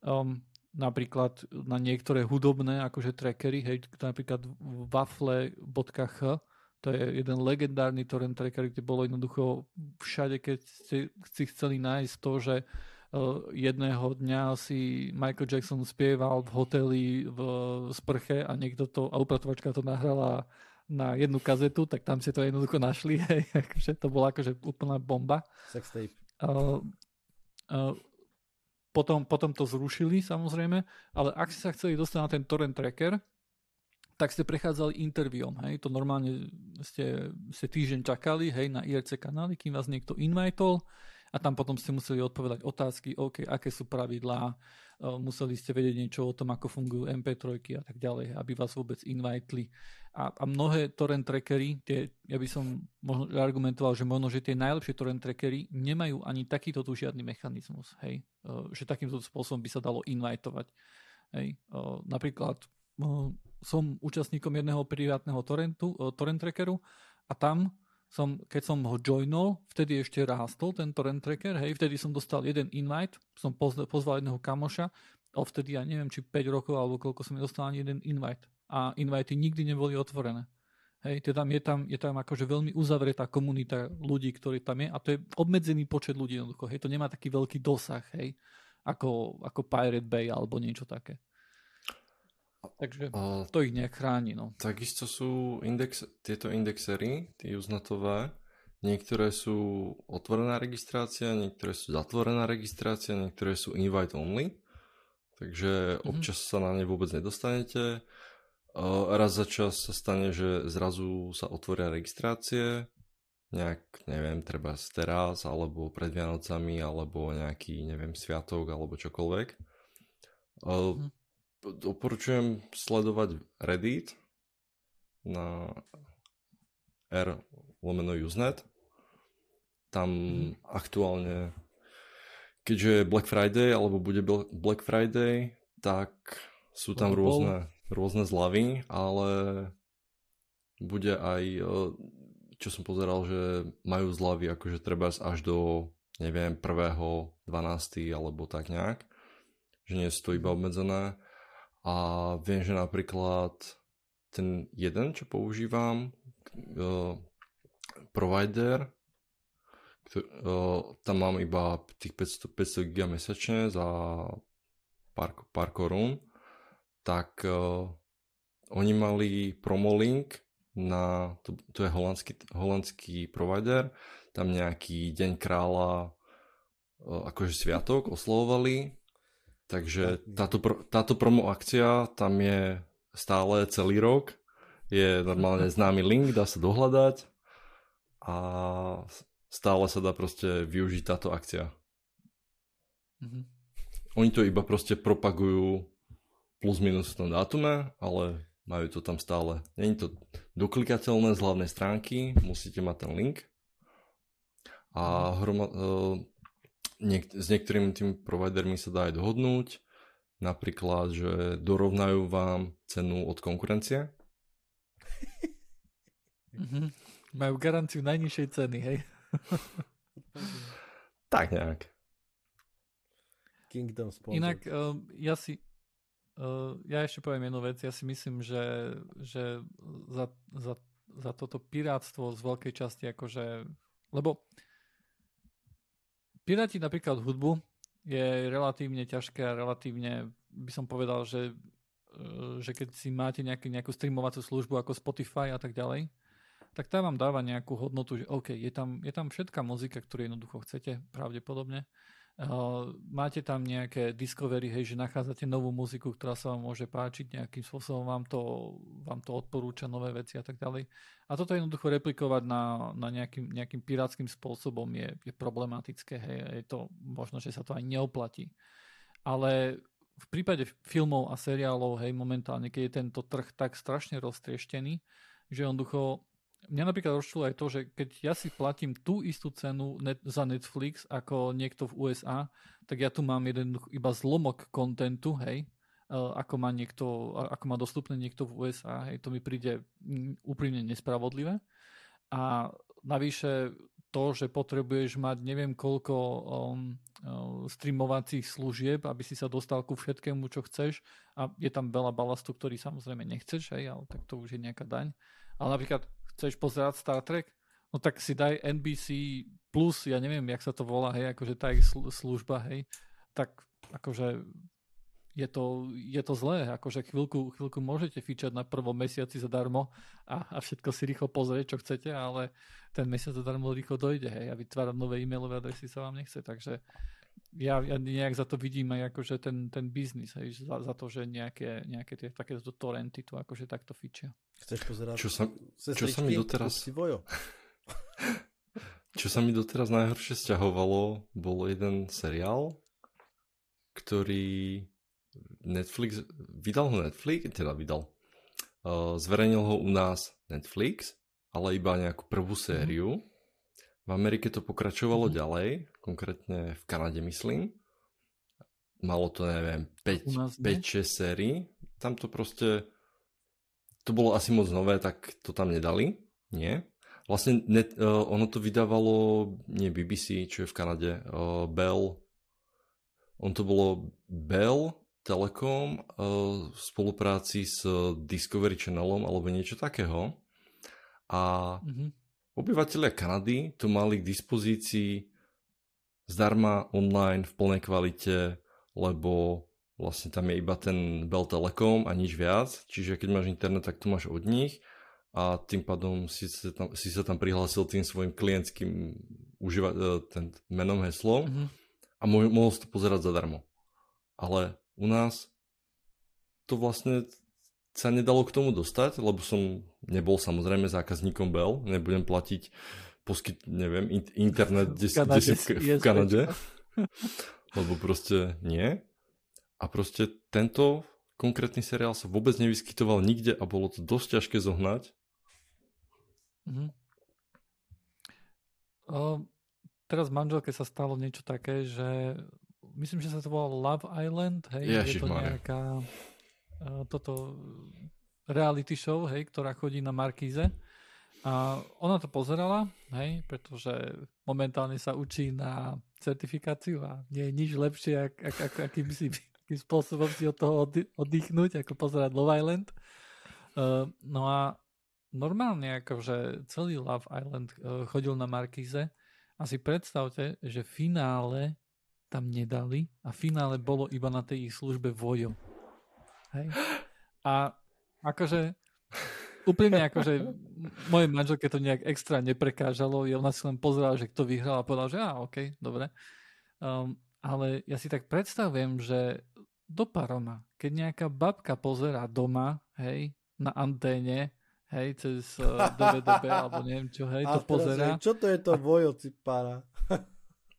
C: Um, napríklad na niektoré hudobné akože trackery, hej, napríklad wafle.ch, to je jeden legendárny torrent tracker, kde bolo jednoducho všade, keď ste si chceli nájsť to, že jedného dňa si Michael Jackson spieval v hoteli v sprche a niekto to, a upratovačka to nahrala na jednu kazetu, tak tam si to jednoducho našli. Hej, akože to bola akože úplná bomba.
B: Sex tape.
C: Uh, uh, potom, potom to zrušili samozrejme, ale ak ste sa chceli dostať na ten torrent tracker, tak ste prechádzali interviom, hej, to normálne ste, ste týždeň čakali, hej, na IRC kanály, kým vás niekto invitol, a tam potom ste museli odpovedať otázky, OK, aké sú pravidlá, e, museli ste vedieť niečo o tom, ako fungujú MP3 a tak ďalej, aby vás vôbec invitli. A, a mnohé torrent trackery, tie, ja by som možno argumentoval, že možno, že tie najlepšie torrent trackery nemajú ani takýto tu žiadny mechanizmus, hej, e, že takýmto spôsobom by sa dalo invitovať. Hej. E, napríklad som účastníkom jedného privátneho torrentu, torrent trackeru a tam som, keď som ho joinol, vtedy ešte rástol ten torrent tracker, hej, vtedy som dostal jeden invite, som pozval jedného kamoša, a vtedy ja neviem, či 5 rokov alebo koľko som nedostal ani jeden invite. A invity nikdy neboli otvorené. Hej, teda je tam, je tam akože veľmi uzavretá komunita ľudí, ktorí tam je a to je obmedzený počet ľudí jednoducho. Hej, to nemá taký veľký dosah, hej, ako, ako Pirate Bay alebo niečo také. Takže a, to ich nejak chráni. No.
D: Takisto sú index, tieto indexery, tie uznatové, niektoré sú otvorená registrácia, niektoré sú zatvorená registrácia, niektoré sú invite only, takže mm-hmm. občas sa na ne vôbec nedostanete. Raz za čas sa stane, že zrazu sa otvoria registrácie, nejak, neviem, treba teraz, alebo pred Vianocami, alebo nejaký, neviem, sviatok, alebo čokoľvek. Mm doporučujem sledovať Reddit na r lomeno Usenet. Tam mm. aktuálne, keďže je Black Friday, alebo bude Black Friday, tak sú tam rôzne, rôzne zlavy, ale bude aj, e, čo som pozeral, že majú zlavy akože treba až do, neviem, 1. 12. alebo tak nejak. Že nie sú to iba mhm. obmedzené. A viem, že napríklad ten jeden, čo používam, uh, provider, ktorý, uh, tam mám iba tých 500, 500 GB mesačne za pár, pár korún, tak uh, oni mali promolink na, to, to je holandský, holandský provider, tam nejaký deň kráľa akože sviatok oslovovali Takže táto, táto promo akcia tam je stále celý rok. Je normálne známy link, dá sa dohľadať a stále sa dá proste využiť táto akcia. Mm-hmm. Oni to iba proste propagujú plus minus v tom dátume, ale majú to tam stále. Není to doklikateľné z hlavnej stránky, musíte mať ten link. A hroma, niek- s niektorými tými providermi sa dá aj dohodnúť, napríklad, že dorovnajú vám cenu od konkurencie.
C: mm-hmm. Majú garanciu najnižšej ceny, hej?
D: tak nejak.
B: Kingdom
C: Sponsored. Inak uh, ja si uh, ja ešte poviem jednu vec. Ja si myslím, že, že za, za, za toto pirátstvo z veľkej časti akože lebo Piratiť napríklad hudbu je relatívne ťažké a relatívne by som povedal, že že keď si máte nejaký, nejakú streamovaciu službu ako Spotify a tak ďalej, tak tá vám dáva nejakú hodnotu, že OK, je tam, je tam všetká muzika, ktorú jednoducho chcete, pravdepodobne. Máte tam nejaké discovery, hej, že nachádzate novú muziku, ktorá sa vám môže páčiť, nejakým spôsobom vám to, vám to odporúča nové veci a tak ďalej. A toto jednoducho replikovať na, na nejakým, nejakým pirátským spôsobom je, je problematické, hej, je to možno, že sa to aj neoplatí. Ale v prípade filmov a seriálov, hej, momentálne, keď je tento trh tak strašne roztrieštený, že jednoducho Mňa napríklad rozčilo aj to, že keď ja si platím tú istú cenu net, za Netflix ako niekto v USA, tak ja tu mám jeden iba zlomok kontentu, hej, uh, ako má, niekto, ako má dostupné niekto v USA, hej, to mi príde mm, úprimne nespravodlivé. A navyše to, že potrebuješ mať neviem koľko um, uh, streamovacích služieb, aby si sa dostal ku všetkému, čo chceš a je tam veľa balastu, ktorý samozrejme nechceš, hej, ale tak to už je nejaká daň. Ale napríklad chceš pozerať Star Trek, no tak si daj NBC plus, ja neviem, jak sa to volá, hej, akože tá ich služba, hej, tak akože je to, je to zlé, akože chvíľku, chvíľku môžete fičať na prvom mesiaci zadarmo a, a všetko si rýchlo pozrieť, čo chcete, ale ten mesiac zadarmo rýchlo dojde, hej, a vytvárať nové e-mailové adresy sa vám nechce, takže ja, ja nejak za to vidím aj akože ten, ten biznis, hej, za, za to, že nejaké, nejaké tie takéto torrenty tu akože takto fičia.
B: Chceš pozerať?
D: Čo sa, čo sa mi doteraz... čo sa mi doteraz najhoršie sťahovalo, bol jeden seriál, ktorý Netflix, vydal ho Netflix, teda vydal, uh, zverejnil ho u nás Netflix, ale iba nejakú prvú sériu. Mm v Amerike to pokračovalo mm-hmm. ďalej, konkrétne v Kanade myslím. Malo to, neviem, 5-6 sérií. Tam to proste, to bolo asi moc nové, tak to tam nedali. Nie. Vlastne net, uh, ono to vydávalo, nie BBC, čo je v Kanade, uh, Bell. On to bolo Bell, Telekom uh, v spolupráci s Discovery Channelom alebo niečo takého. A mm-hmm Obyvatelia Kanady to mali k dispozícii zdarma online v plnej kvalite, lebo vlastne tam je iba ten Bell Telekom a nič viac, čiže keď máš internet, tak to máš od nich a tým pádom si sa tam, si sa tam prihlásil tým svojim klientským užíva, e, ten menom, heslom mm-hmm. a mohol si to pozerať zadarmo. Ale u nás to vlastne sa nedalo k tomu dostať, lebo som nebol samozrejme zákazníkom Bell, nebudem platiť poskyt, neviem, internet kde, si v, v Kanade, lebo proste nie. A proste tento konkrétny seriál sa vôbec nevyskytoval nikde a bolo to dosť ťažké zohnať. Mm-hmm.
C: O, teraz manželke sa stalo niečo také, že myslím, že sa to volalo Love Island, hej, Ježiš, je to nejaká toto reality show, hej, ktorá chodí na Markíze. A ona to pozerala, hej, pretože momentálne sa učí na certifikáciu a nie je nič lepšie, ak, ak, ak, akým, si, akým spôsobom si od toho oddychnúť, ako pozerať Love Island. Uh, no a normálne akože celý Love Island uh, chodil na Markíze a si predstavte, že finále tam nedali a finále bolo iba na tej ich službe Vojo. Hej. A akože úplne akože mojej manželke to nejak extra neprekážalo, ona si len pozerala, že kto vyhral a povedal, že á, ok, dobre. Um, ale ja si tak predstavujem, že do paroma, keď nejaká babka pozera doma, hej, na anténe, hej, cez uh, eh, DVDB alebo neviem čo, hej, a to pozera.
B: Čo to je to vojoci pána?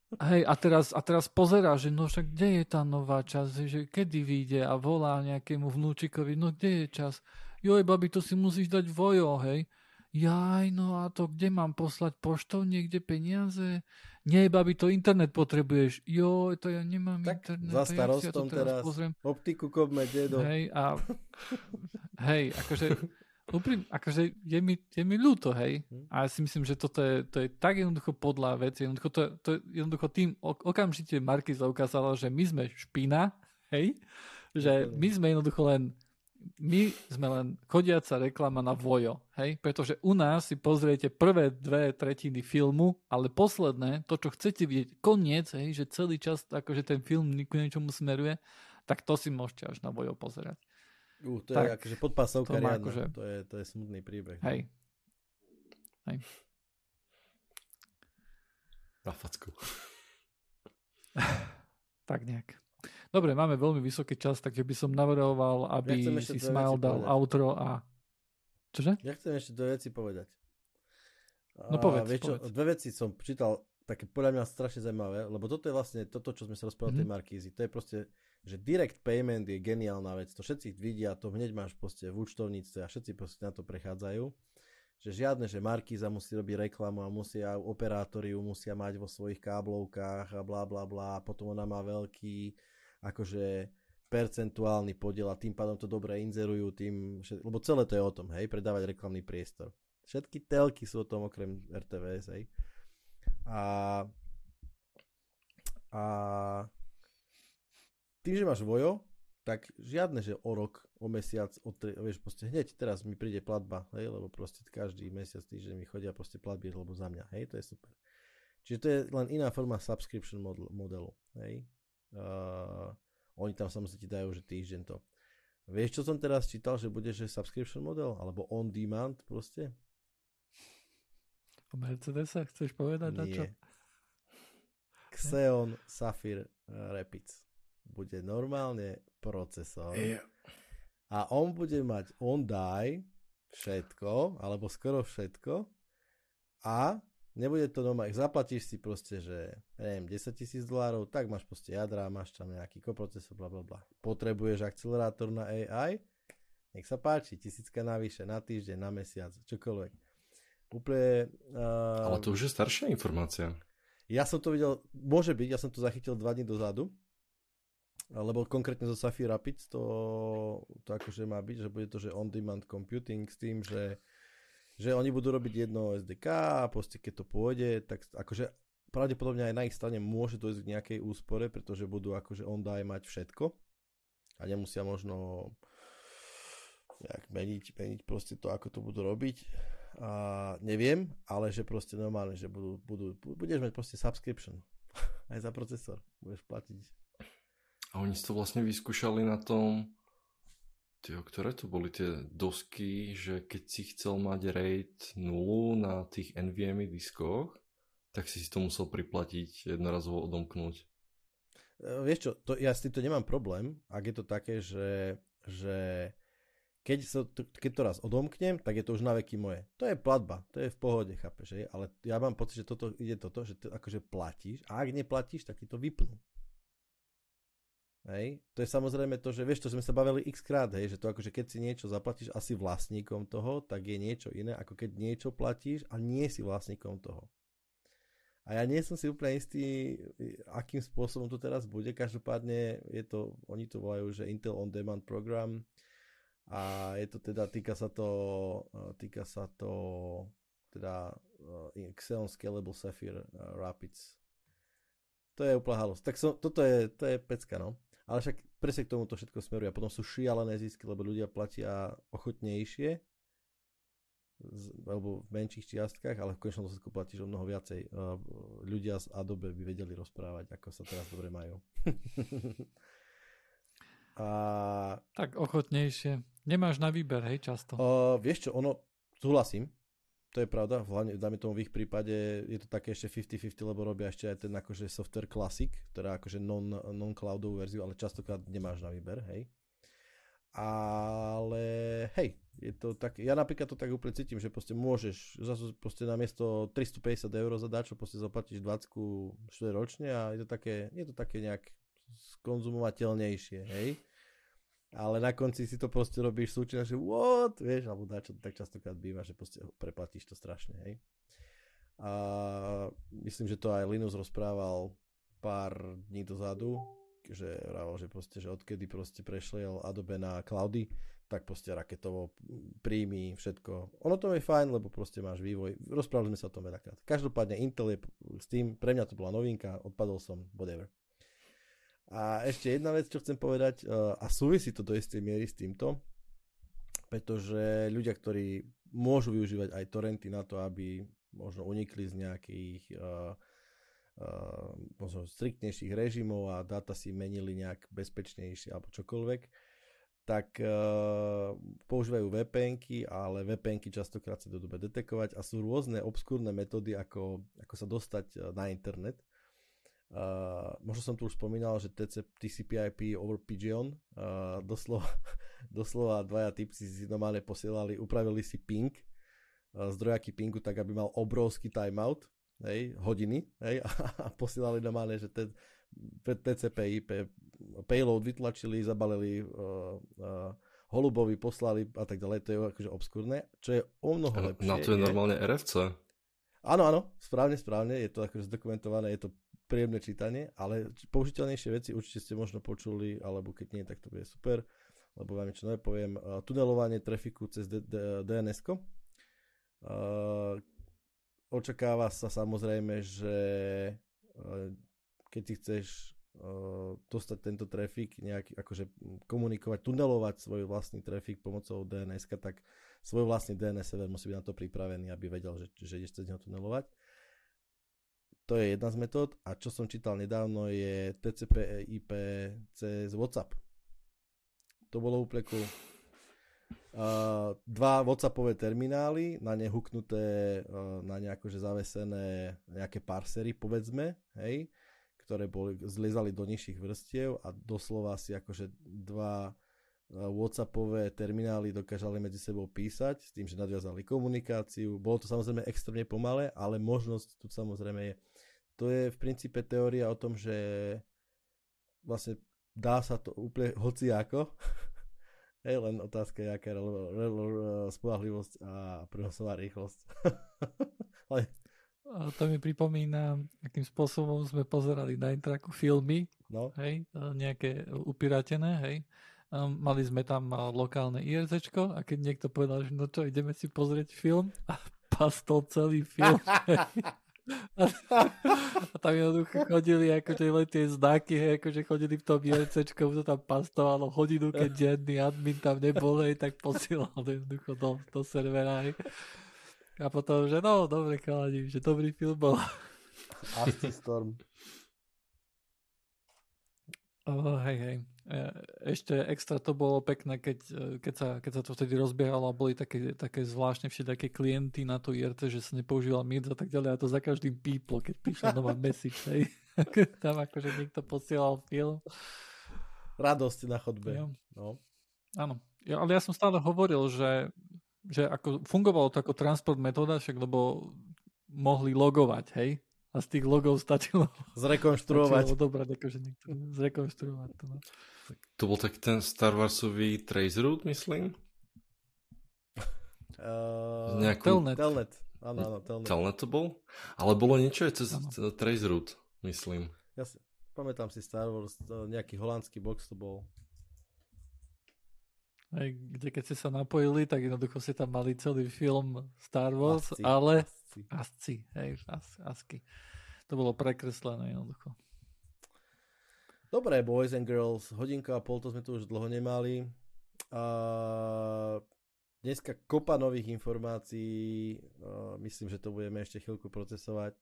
C: Hej, a teraz, a teraz pozerá, že no však kde je tá nová časť, že kedy vyjde a volá nejakému vnúčikovi, no kde je čas? Joj, babi, to si musíš dať vojo, hej. Jaj, no a to kde mám poslať poštou niekde peniaze? Nie, babi, to internet potrebuješ. Jo, to ja nemám tak internet.
B: za starostom ja teraz, teraz pozriem. optiku kopme, dedo.
C: Hej, a hej, akože Úprim, akože je mi, je mi ľúto, hej. Hm. A ja si myslím, že toto je, to je tak jednoducho podľa vec. Jednoducho, to, to jednoducho tým okamžite Marky zaukázala, že my sme špina, hej. Že my sme jednoducho len my sme len chodiaca reklama na vojo, hej? Pretože u nás si pozriete prvé dve tretiny filmu, ale posledné, to, čo chcete vidieť, koniec, hej, že celý čas akože ten film k niečomu smeruje, tak to si môžete až na vojo pozerať.
B: Uh, to tak, je akože podpasovka to riadna. Akože... To, je, to je smutný príbeh.
C: Hej. Hej.
D: Na facku.
C: tak nejak. Dobre, máme veľmi vysoký čas, takže by som navrhoval, aby ja si Smile dal povedať. outro a... Čože?
B: Ja chcem ešte dve veci povedať.
C: No povedz,
B: vieš,
C: povedz.
B: Dve veci som čítal také podľa mňa strašne zaujímavé, lebo toto je vlastne toto, čo sme sa rozprávali mm-hmm. tej mhm. Markízy. To je proste, že direct payment je geniálna vec. To všetci vidia, to hneď máš proste v účtovníctve a všetci proste na to prechádzajú. Že žiadne, že Markíza musí robiť reklamu a musia, operátori ju musia mať vo svojich káblovkách a bla bla bla. Potom ona má veľký, akože percentuálny podiel a tým pádom to dobre inzerujú tým, lebo celé to je o tom, hej, predávať reklamný priestor. Všetky telky sú o tom okrem RTVS, hej. A, a tým, že máš vojo, tak žiadne, že o rok, o mesiac, o tri, vieš, proste hneď teraz mi príde platba, hej, lebo proste každý mesiac, týždeň mi chodia proste platby, lebo za mňa, hej, to je super. Čiže to je len iná forma subscription model, modelu, hej. Uh, oni tam samozrejme ti dajú, že týždeň to. Vieš, čo som teraz čítal, že bude, že subscription model, alebo on demand proste?
C: O Mercedesa chceš povedať
B: na čo? Xeon Sapphire Rapids. Bude normálne procesor. Yeah. A on bude mať on die všetko, alebo skoro všetko. A nebude to doma, zaplatíš si proste, že neviem, 10 tisíc dolárov, tak máš proste jadra, máš tam nejaký koprocesor, bla bla bla. Potrebuješ akcelerátor na AI? Nech sa páči, tisícka navyše, na týždeň, na mesiac, čokoľvek. Úplne...
D: Uh, Ale to už je staršia informácia.
B: Ja som to videl, môže byť, ja som to zachytil dva dní dozadu, lebo konkrétne zo Sapphire Rapids to, to akože má byť, že bude to, že on-demand computing s tým, že, že oni budú robiť jedno SDK a proste keď to pôjde, tak akože pravdepodobne aj na ich strane môže dojsť k nejakej úspore, pretože budú akože on-die mať všetko a nemusia možno nejak meniť, meniť proste to, ako to budú robiť neviem, ale že proste normálne, že budú, budú, budeš mať proste subscription aj za procesor, budeš platiť.
D: A oni si to vlastne vyskúšali na tom, Tyjo, ktoré to boli tie dosky, že keď si chcel mať RAID 0 na tých NVMe diskoch, tak si si to musel priplatiť jednorazovo odomknúť.
B: E, vieš čo, to, ja s týmto nemám problém, ak je to také, že, že keď, so, keď to raz odomknem, tak je to už na veky moje. To je platba, to je v pohode, chápeš, že? ale ja mám pocit, že toto ide toto, že to akože platíš a ak neplatíš, tak ti to vypnú. Hej. To je samozrejme to, že vieš, to sme sa bavili x krát, hej, že to akože keď si niečo zaplatíš asi vlastníkom toho, tak je niečo iné, ako keď niečo platíš a nie si vlastníkom toho. A ja nie som si úplne istý, akým spôsobom to teraz bude. Každopádne je to, oni to volajú, že Intel On Demand Program a je to teda, týka sa to, e, týka sa to teda uh, Xeon Scalable Sapphire uh, Rapids. To je úplná halus. Tak som, toto je, to je pecka, no. Ale však presne k tomuto všetko smeruje. A potom sú šialené zisky, lebo ľudia platia ochotnejšie, alebo v menších čiastkách, ale v konečnom dôsledku platíš o mnoho viacej. Ľudia z Adobe by vedeli rozprávať, ako sa teraz dobre majú.
C: A... Tak ochotnejšie. Nemáš na výber, hej, často.
B: Uh, vieš čo, ono, súhlasím, to je pravda, hlavne dáme tomu v ich prípade, je to také ešte 50-50, lebo robia ešte aj ten akože software classic, teda akože non, non-cloudovú verziu, ale častokrát nemáš na výber, hej. Ale hej, je to tak, ja napríklad to tak úplne cítim, že proste môžeš, zase proste namiesto 350 eur za dačo proste zaplatíš 20 ročne a je to také, je to také nejak skonzumovateľnejšie, hej ale na konci si to proste robíš súčasť, že what, vieš, alebo na čo tak častokrát býva, že proste preplatíš to strašne, hej. A myslím, že to aj Linus rozprával pár dní dozadu, že rával, že proste, že odkedy proste prešiel Adobe na cloudy, tak proste raketovo príjmy všetko. Ono to je fajn, lebo proste máš vývoj. Rozprávali sme sa o tom veľakrát. Každopádne Intel je s tým, pre mňa to bola novinka, odpadol som, whatever. A ešte jedna vec, čo chcem povedať, e, a súvisí to do istej miery s týmto, pretože ľudia, ktorí môžu využívať aj torrenty na to, aby možno unikli z nejakých uh, možno striktnejších režimov a dáta si menili nejak bezpečnejšie alebo čokoľvek, tak uh, používajú VPNky, ale VPNky častokrát sa dobre detekovať a sú rôzne obskúrne metódy, ako, ako sa dostať na internet. Uh, možno som tu už spomínal, že TC, TCP/IP over Pigeon, uh, doslova, doslova dvaja typci si normálne posielali, upravili si ping, uh, zdrojaký pingu tak, aby mal obrovský timeout, hej, hodiny, hej, a, a posielali normálne, že ten TCP/IP payload vytlačili, zabalili uh, uh, holubovi, poslali a tak ďalej, to je akože obskúrne, čo je o mnoho lepšie.
D: Na to je normálne RFC.
B: Áno, áno, správne, správne, je to akože zdokumentované, je to príjemné čítanie, ale použiteľnejšie veci určite ste možno počuli, alebo keď nie, tak to bude super, lebo vám niečo nové poviem. Tunelovanie trafiku cez DNS. Očakáva sa samozrejme, že keď si chceš dostať tento trafik, nejaký, akože komunikovať, tunelovať svoj vlastný trafik pomocou DNS, tak svoj vlastný DNS server musí byť na to pripravený, aby vedel, že, že ideš cez neho tunelovať. To je jedna z metód a čo som čítal nedávno je TCP IP cez WhatsApp. To bolo úplne cool. Uh, dva WhatsAppové terminály, na ne huknuté, uh, na nejako že zavesené nejaké parsery, povedzme, hej, ktoré boli, zliezali do nižších vrstiev a doslova si akože dva Whatsappové terminály dokážali medzi sebou písať s tým, že nadviazali komunikáciu. Bolo to samozrejme extrémne pomalé, ale možnosť tu samozrejme je. To je v princípe teória o tom, že vlastne dá sa to úplne hociako. Hej, len otázka je, aká je spolahlivosť a prenosová rýchlosť. ale
C: a to mi pripomína, akým spôsobom sme pozerali na intraku filmy,
B: no.
C: hej, nejaké upiratené, hej. Um, mali sme tam lokálne IRC a keď niekto povedal, že no čo, ideme si pozrieť film a pastol celý film. a, tam jednoducho chodili akože len tie znaky, hej, akože chodili v tom IRC, to tam pastovalo hodinu, keď žiadny admin tam nebol, hej, tak posielal jednoducho do, do servera. Hej. A potom, že no, dobre chalani, že dobrý film bol.
B: Storm.
C: Oh, hej, hej. E, ešte extra to bolo pekné, keď, e, keď, sa, keď sa to vtedy rozbiehalo a boli také, také zvláštne všetky klienty na to IRC, že sa nepoužíval MIRC a tak ďalej a to za každým píplo, keď prišla nová message, hej. Tam akože niekto posielal film.
B: Radosť na chodbe. Ja. No.
C: Áno. Ja, ale ja som stále hovoril, že že ako fungovalo to ako transport metóda, však lebo mohli logovať, hej? A z tých logov stačilo
B: zrekonštruovať.
C: Stačilo odobrať, akože niekto, zrekonštruovať to. No.
D: To bol taký ten Star Warsový Traceroute, myslím?
B: Uh,
C: Nejakú... Telnet.
B: Telnet. Áno, áno, Telnet.
D: Telnet to bol? Ale bolo niečo aj cez Traceroute, myslím.
B: Ja si, pamätám si Star Wars, nejaký holandský box to bol.
C: Aj, kde keď ste sa napojili, tak jednoducho ste tam mali celý film Star Wars, asci, ale asci. asci, hej, as, asky. To bolo prekreslené jednoducho.
B: Dobre, boys and girls, hodinka a pol, to sme tu už dlho nemali. A dneska kopa nových informácií, a myslím, že to budeme ešte chvíľku procesovať.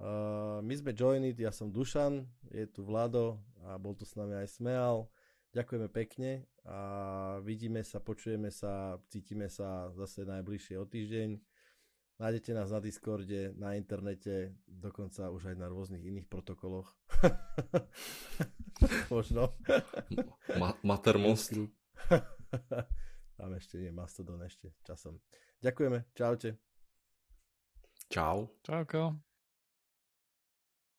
B: A my sme Joinit, ja som Dušan, je tu Vlado a bol tu s nami aj Smeal. Ďakujeme pekne a vidíme sa, počujeme sa, cítime sa zase najbližšie o týždeň. Nájdete nás na Discorde, na internete, dokonca už aj na rôznych iných protokoloch. Možno.
D: Ma- Matermost.
B: Tam ešte nie, Mastodon ešte časom. Ďakujeme, čaute.
D: Čau.
C: Čauko.